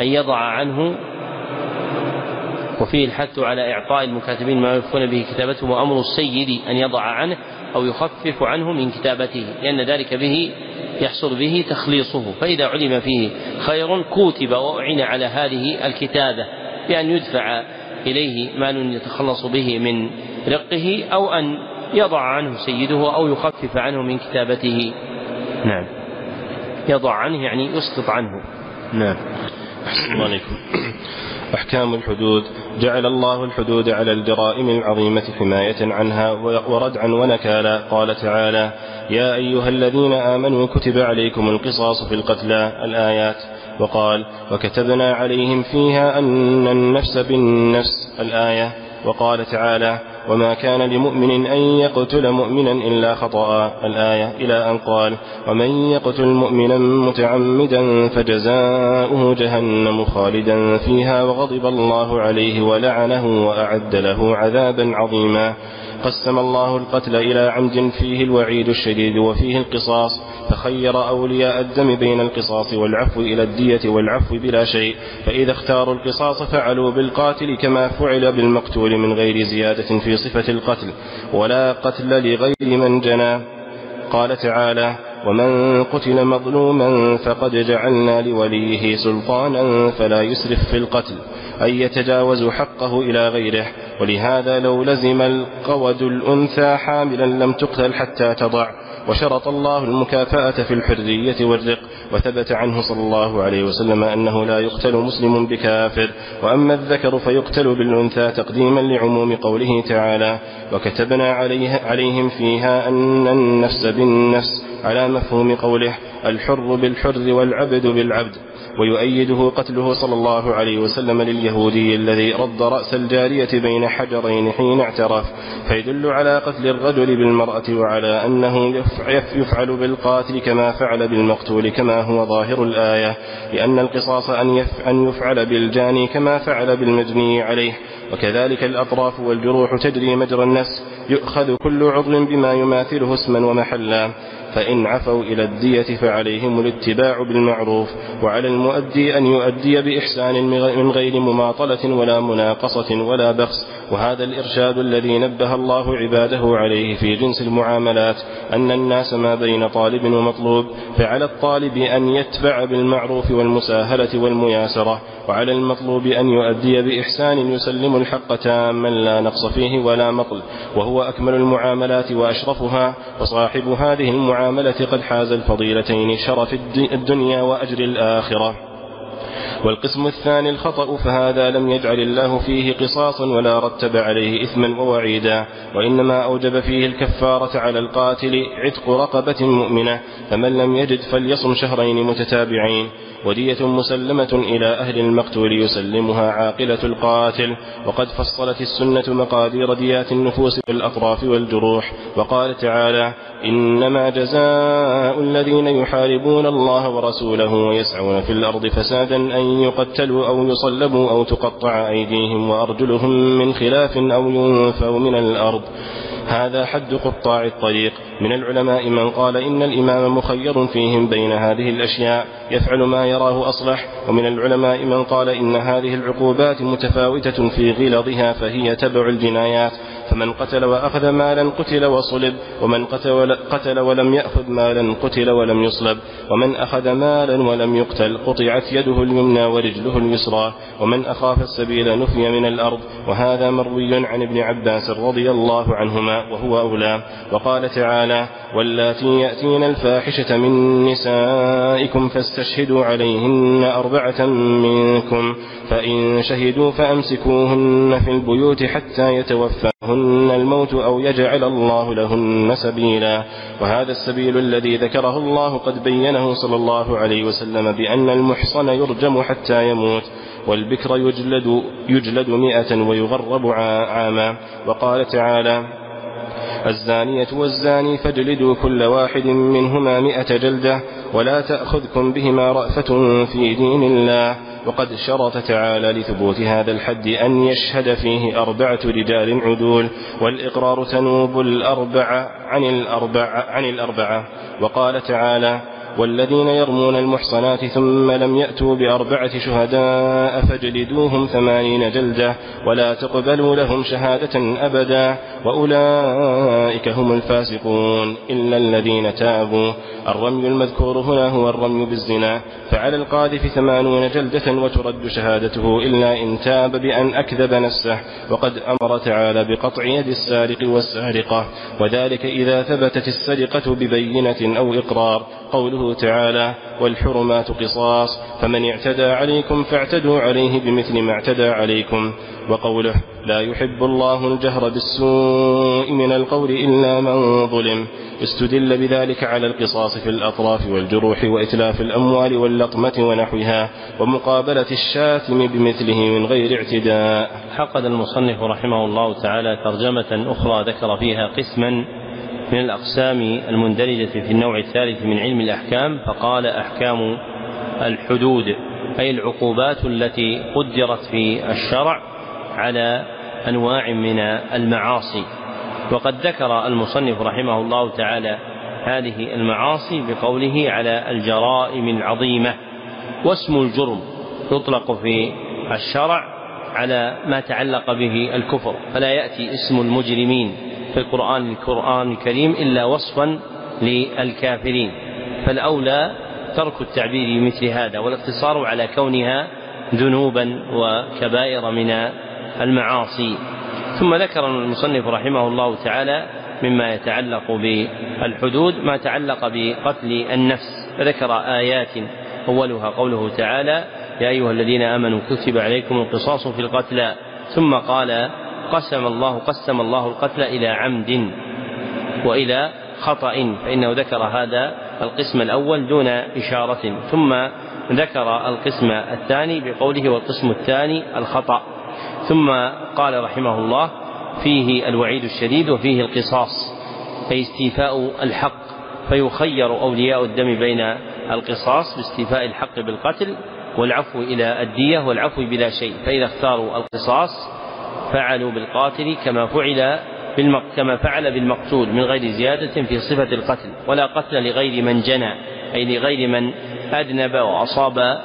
أن يضع عنه. وفيه الحث على إعطاء المكاتبين ما يوفون به كتابتهم وأمر السيد أن يضع عنه أو يخفف عنه من كتابته لأن ذلك به يحصل به تخليصه. فإذا علم فيه خير كتب وأعين على هذه الكتابة بأن يدفع إليه مال يتخلص به من رقه أو أن يضع عنه سيده أو يخفف عنه من كتابته. نعم. يضع عنه يعني يسقط عنه. نعم. أحسن عليكم. أحكام الحدود. جعل الله الحدود على الجرائم العظيمة حماية عنها وردعا ونكالا قال تعالى يا أيها الذين آمنوا كتب عليكم القصاص في القتلى الآيات. وقال وكتبنا عليهم فيها أن النفس بالنفس الآية. وقال تعالى وما كان لمؤمن أن يقتل مؤمنا إلا خطأ الآية إلى أن قال ومن يقتل مؤمنا متعمدا فجزاؤه جهنم خالدا فيها وغضب الله عليه ولعنه وأعد له عذابا عظيما قسم الله القتل إلى عمد فيه الوعيد الشديد وفيه القصاص فخير أولياء الدم بين القصاص والعفو إلى الدية والعفو بلا شيء فإذا اختاروا القصاص فعلوا بالقاتل كما فعل بالمقتول من غير زيادة في صفة القتل ولا قتل لغير من جنى. قال تعالى ومن قتل مظلوما فقد جعلنا لوليه سلطانا فلا يسرف في القتل أن يتجاوز حقه إلى غيره ولهذا لو لزم القود الأنثى حاملا لم تقتل حتى تضع وشرط الله المكافأة في الحرية والرق وثبت عنه صلى الله عليه وسلم أنه لا يقتل مسلم بكافر وأما الذكر فيقتل بالأنثى تقديما لعموم قوله تعالى وكتبنا عليه عليهم فيها أن النفس بالنفس على مفهوم قوله الحر بالحر والعبد بالعبد ويؤيده قتله صلى الله عليه وسلم لليهودي الذي رد رأس الجارية بين حجرين حين اعترف فيدل على قتل الرجل بالمرأة وعلى أنه يفعل بالقاتل كما فعل بالمقتول كما هو ظاهر الآية لأن القصاص أن يفعل بالجاني كما فعل بالمجني عليه. وكذلك الأطراف والجروح تجري مجرى النفس يؤخذ كل عضو بما يماثله اسما ومحلا. فإن عفوا إلى الدية فعليهم الاتباع بالمعروف وعلى المؤدي أن يؤدي بإحسان من غير مماطلة ولا مناقصة ولا بخس. وهذا الإرشاد الذي نبه الله عباده عليه في جنس المعاملات أن الناس ما بين طالب ومطلوب فعلى الطالب أن يتبع بالمعروف والمساهلة والمياسرة وعلى المطلوب أن يؤدي بإحسان يسلم الحق تاما لا نقص فيه ولا مطل وهو أكمل المعاملات وأشرفها وصاحب هذه المعاملة قد حاز الفضيلتين شرف الدنيا وأجر الآخرة. والقسم الثاني الخطأ فهذا لم يجعل الله فيه قصاصا ولا رتب عليه إثما ووعيدا وإنما أوجب فيه الكفارة على القاتل عتق رقبة مؤمنة فمن لم يجد فليصم شهرين متتابعين. ودية مسلمة إلى أهل المقتول يسلمها عاقلة القاتل وقد فصلت السنة مقادير ديات النفوس بالأطراف والجروح وقال تعالى إنما جزاء الذين يحاربون الله ورسوله ويسعون في الأرض فسادا أن يقتلوا أو يصلبوا أو تقطع أيديهم وأرجلهم من خلاف أو ينفوا من الأرض. هذا حد قطاع الطريق. من العلماء من قال إن الإمام مخير فيهم بين هذه الأشياء يفعل ما يراه أصلح. ومن العلماء من قال إن هذه العقوبات متفاوتة في غلظها فهي تبع الجنايات. فمن قتل وأخذ مالا قتل وصلب ومن قتل, ولم يأخذ مالا قتل ولم يصلب ومن أخذ مالا ولم يقتل قطعت يده اليمنى ورجله اليسرى ومن أخاف السبيل نفي من الأرض وهذا مروي عن ابن عباس رضي الله عنهما وهو أولى. وقال تعالى واللاتي يأتين الفاحشة من نسائكم فاستشهدوا عليهن أربعة منكم فإن شهدوا فأمسكوهن في البيوت حتى يتوفاهن. الموت أو يجعل الله لهن سبيلا وهذا السبيل الذي ذكره الله قد بينه صلى الله عليه وسلم بأن المحصن يرجم حتى يموت والبكر يجلد, يجلد مئة ويغرب عاما وقال تعالى الزانية والزاني فاجلدوا كل واحد منهما مئة جلدة ولا تأخذكم بهما رأفة في دين الله. وقد شرط تعالى لثبوت هذا الحد أن يشهد فيه أربعة رجال عدول والإقرار تنوب الأربعة عن الأربعة, عن الأربعة. وقال تعالى والذين يرمون المحصنات ثم لم يأتوا بأربعة شهداء فاجلدوهم ثمانين جلدة ولا تقبلوا لهم شهادة أبدا وأولئك هم الفاسقون إلا الذين تابوا الرمي المذكور هنا هو الرمي بالزنا فعلى القاذف ثمانون جلدة وترد شهادته إلا إن تاب بأن أكذب نفسه وقد أمر تعالى بقطع يد السارق والسارقة وذلك إذا ثبتت السرقة ببينة أو إقرار قوله تعالى والحرمات قصاص فمن اعتدى عليكم فاعتدوا عليه بمثل ما اعتدى عليكم وقوله لا يحب الله الجهر بالسوء من القول إلا من ظلم استدل بذلك على القصاص في الأطراف والجروح وإتلاف الأموال واللطمة ونحوها ومقابلة الشاتم بمثله من غير اعتداء حقد المصنف رحمه الله تعالى ترجمة أخرى ذكر فيها قسما من الأقسام المندرجة في النوع الثالث من علم الأحكام فقال أحكام الحدود أي العقوبات التي قدرت في الشرع على أنواع من المعاصي. وقد ذكر المصنف رحمه الله تعالى هذه المعاصي بقوله على الجرائم العظيمة واسم الجرم يطلق في الشرع على ما تعلق به الكفر فلا يأتي اسم المجرمين. في القرآن القرآن الكريم إلا وصفا للكافرين. فالأولى ترك التعبير بمثل هذا والاقتصار على كونها ذنوبا وكبائر من المعاصي. ثم ذكر المصنف رحمه الله تعالى مما يتعلق بالحدود ما تعلق بقتل النفس. فذكر آيات أولها قوله تعالى يا أيها الذين آمنوا كتب عليكم القصاص في القتلى. ثم قال قسم الله قسم الله القتل إلى عمد وإلى خطأ فإنه ذكر هذا القسم الأول دون إشارة ثم ذكر القسم الثاني بقوله والقسم الثاني الخطأ ثم قال رحمه الله فيه الوعيد الشديد وفيه القصاص أي استيفاء الحق فيخير أولياء الدم بين القصاص باستيفاء الحق بالقتل والعفو إلى الدية والعفو بلا شيء فإذا اختاروا القصاص فعلوا بالقاتل كما فعل كما فعل بالمقتول من غير زيادة في صفة القتل ولا قتل لغير من جنى أي لغير من أذنب وأصاب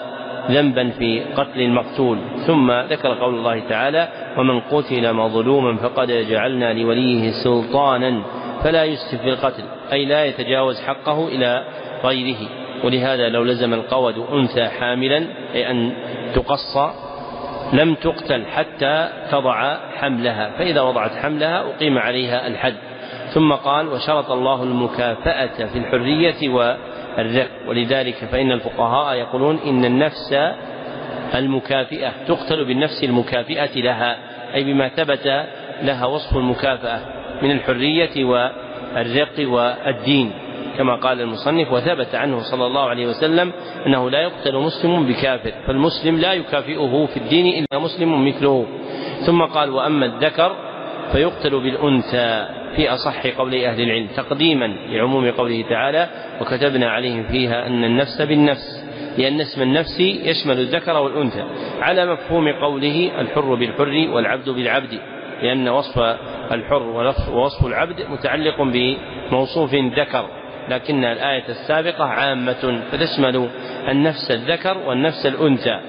ذنبا في قتل المقتول. ثم ذكر قول الله تعالى ومن قتل مظلوما فقد جعلنا لوليه سلطانا فلا يسرف في القتل أي لا يتجاوز حقه إلى غيره. ولهذا لو لزم القود أنثى حاملا أي أن تقص لم تقتل حتى تضع حملها فإذا وضعت حملها أقيم عليها الحد. ثم قال وشرط الله المكافأة في الحرية والرق. ولذلك فإن الفقهاء يقولون إن النفس المكافئة تقتل بالنفس المكافئة لها أي بما ثبت لها وصف المكافأة من الحرية والرق والدين. كما قال المصنف وثبت عنه صلى الله عليه وسلم أنه لا يقتل مسلم بكافر فالمسلم لا يكافئه في الدين إلا مسلم مثله. ثم قال وأما الذكر فيقتل بالأنثى في أصح قول أهل العلم تقديما لعموم قوله تعالى وكتبنا عليهم فيها أن النفس بالنفس لأن اسم النفس يشمل الذكر والأنثى. على مفهوم قوله الحر بالحر والعبد بالعبد لأن وصف الحر ووصف العبد متعلق بموصوف ذكر. لكن الآية السابقة عامة فتشمل النفس الذكر والنفس الأنثى.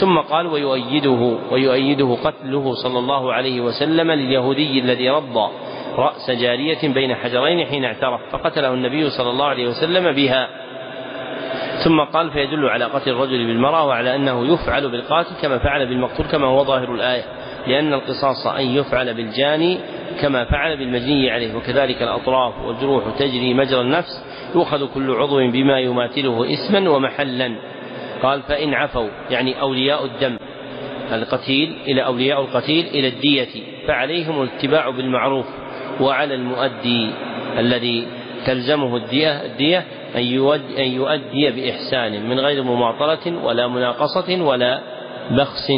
ثم قال ويؤيده ويؤيده قتله صلى الله عليه وسلم لليهودي الذي رضى رأس جارية بين حجرين حين اعترف فقتله النبي صلى الله عليه وسلم بها. ثم قال فيدل على قتل الرجل بالمرأة وعلى أنه يفعل بالقاتل كما فعل بالمقتول كما هو ظاهر الآية لأن القصاص أن يفعل بالجاني كما فعل بالمجني عليه. وكذلك الأطراف والجروح تجري مجرى النفس يؤخذ كل عضو بما يماثله اسما ومحلا. قال فإن عفوا يعني أولياء الدم القتيل إلى أولياء القتيل إلى الدية فعليهم الاتباع بالمعروف وعلى المؤدي الذي تلزمه الدية, الدية أن يؤدي, أن يؤدي بإحسان من غير مماطلة ولا مناقصة ولا بخس.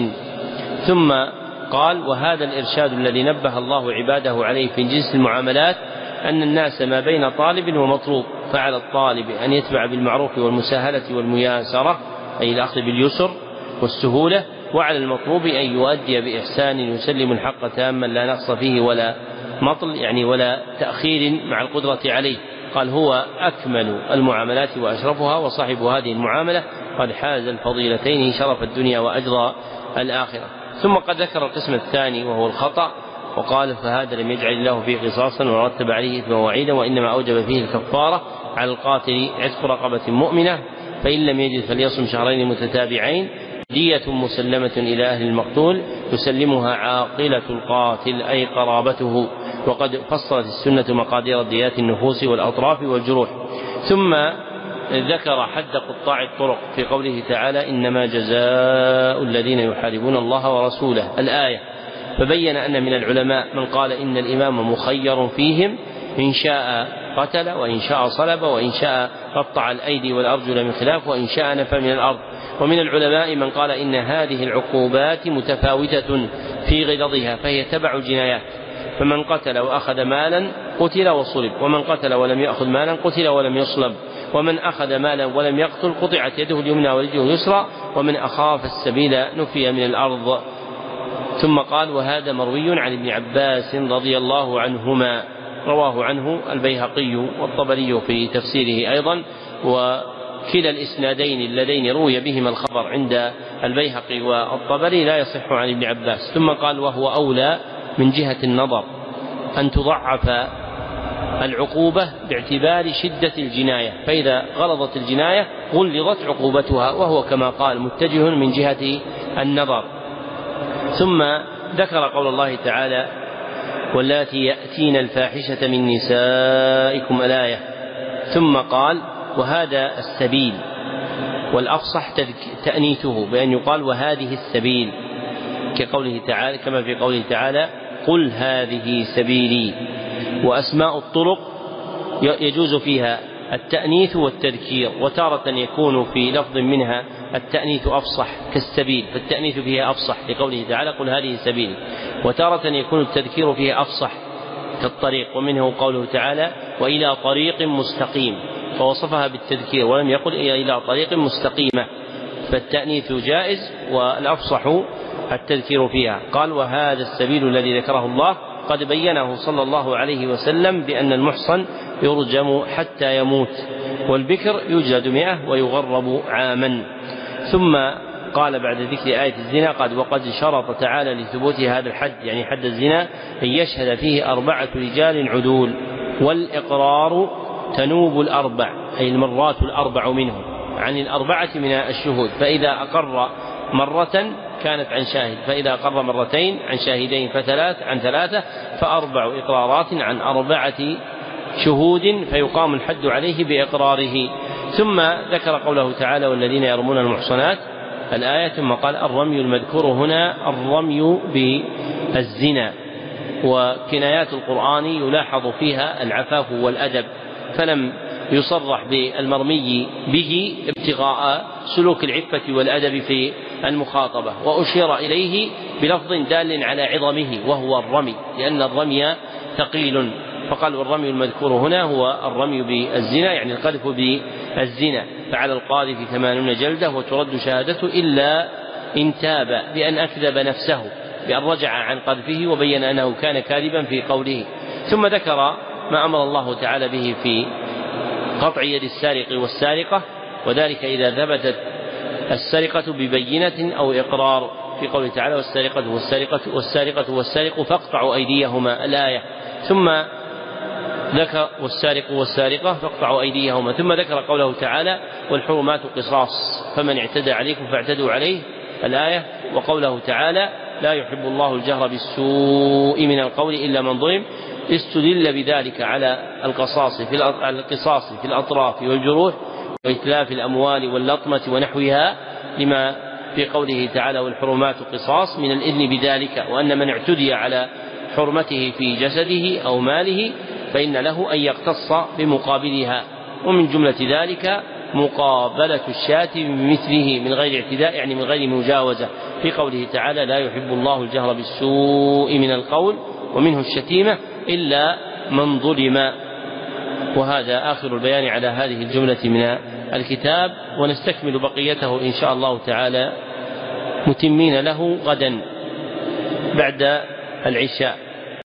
ثم قال وهذا الإرشاد الذي نبه الله عباده عليه في جنس المعاملات أن الناس ما بين طالب ومطلوب فعلى الطالب أن يتبع بالمعروف والمساهلة والمياسرة أي الأخذ باليسر والسهولة وعلى المطلوب أن يؤدي بإحسان يسلم الحق تاما لا نقص فيه ولا مطل يعني ولا تأخير مع القدرة عليه. قال هو أكمل المعاملات وأشرفها وصاحب هذه المعاملة قد حاز الفضيلتين شرف الدنيا وأجرى الآخرة. ثم قد ذكر القسم الثاني وهو الخطأ وقال فهذا لم يجعل الله فيه قصاصا ورتب عليه إثما وعيدا وإنما أوجب فيه الكفارة على القاتل عتق رقبة مؤمنة فإن لم يجد فليصم شهرين متتابعين. دية مسلمة إلى أهل المقتول يسلمها عاقلة القاتل أي قرابته. وقد فصلت السنة مقادير ديات النفوس والأطراف والجروح. ثم ذكر حد قطاع الطرق في قوله تعالى إنما جزاء الذين يحاربون الله ورسوله. الآية فبين أن من العلماء من قال إن الإمام مخير فيهم إن شاء قتل وإن شاء صلب وإن شاء قطع الأيدي والأرجل من خلاف وإن شاء نفى من الأرض. ومن العلماء من قال إن هذه العقوبات متفاوتة في غلظها فهي تبع الجنايات فمن قتل وأخذ مالا قتل وصلب. ومن قتل ولم يأخذ مالا قتل ولم يصلب. ومن أخذ مالا ولم يقتل قطعت يده اليمنى ورجله اليسرى ومن أخاف السبيل نفي من الأرض. ثم قال وهذا مروي عن ابن عباس رضي الله عنهما. رواه عنه البيهقي والطبري في تفسيره أيضا. وكلا الإسنادين اللذين روي بهما الخبر عند البيهقي والطبري لا يصح عن ابن عباس. ثم قال وهو أولى من جهة النظر أن تضعف العقوبة باعتبار شدة الجناية فإذا غلظت الجناية غلظت عقوبتها وهو كما قال متجه من جهة النظر. ثم ذكر قول الله تعالى واللاتي يأتين الفاحشة من نسائكم الآية ثم قال وهذا السبيل والأفصح تأنيثه بأن يقال وهذه السبيل كقوله تعالى كما في قوله تعالى قل هذه سبيلي وأسماء الطرق يجوز فيها التأنيث والتذكير وتارة يكون في لفظ منها التأنيث أفصح كالسبيل فالتأنيث فيها أفصح لقوله تعالى قل هذه سبيل وتارة يكون التذكير فيها أفصح كالطريق ومنه قوله تعالى وإلى طريق مستقيم فوصفها بالتذكير ولم يقل إلى طريق مستقيمة فالتأنيث جائز والأفصح التذكير فيها قال وهذا السبيل الذي ذكره الله قد بينه صلى الله عليه وسلم بأن المحصن يرجم حتى يموت والبكر يجلد مئة ويغرب عاما. ثم قال بعد ذكر آية الزنا قد وقد شرط تعالى لثبوت هذا الحد يعني حد الزنا أن يشهد فيه أربعة رجال عدول والإقرار تنوب الأربع أي المرات الأربع منه عن الأربعة من الشهود. فإذا أقر مرة كانت عن شاهد فإذا أقر مرتين عن شاهدين فثلاث عن ثلاثة فأربع إقرارات عن أربعة شهود فيقام الحد عليه بإقراره. ثم ذكر قوله تعالى والذين يرمون المحصنات الآية ثم قال الرمي المذكور هنا الرمي بالزنا وكنايات القرآن يلاحظ فيها العفاف والأدب فلم يصرح بالمرمي به ابتغاء سلوك العفة والأدب في المخاطبة وأشير إليه بلفظ دال على عظمه وهو الرمي لأن الرمي ثقيل. فقال والرمي المذكور هنا هو الرمي بالزنا يعني القذف بالزنا. فعلى القاذف ثمانون جلدة وترد شهادته إلا إن تاب بأن أكذب نفسه بأن رجع عن قذفه وبين أنه كان كاذبا في قوله. ثم ذكر ما أمر الله تعالى به في قطع يد السارق والسارقة وذلك إذا ثبتت السرقة ببينة أو إقرار. في قوله تعالى والسارقة والسارقة والسارقة والسارق فاقطعوا أيديهما. الآية. ثم ذكر والسارق والسارقة فاقطعوا أيديهما. ثم ذكر قوله تعالى والحرمات قصاص. فمن اعتدى عليكم فاعتدوا عليه. الآية. وقوله تعالى لا يحب الله الجهر بالسوء من القول إلا من ظلم. استدل بذلك على القصاص في القصاص في الأطراف والجروح. وإتلاف الأموال واللطمة ونحوها لما في قوله تعالى والحرمات قصاص من الإذن بذلك وأن من اعتدي على حرمته في جسده أو ماله فإن له أن يقتص بمقابلها. ومن جملة ذلك مقابلة الشاة بمثله من غير اعتداء يعني من غير مجاوزة. في قوله تعالى لا يحب الله الجهر بالسوء من القول ومنه الشتيمة إلا من ظلم. وهذا آخر البيان على هذه الجملة من الكتاب ونستكمل بقيته إن شاء الله تعالى متمين له غدا بعد العشاء.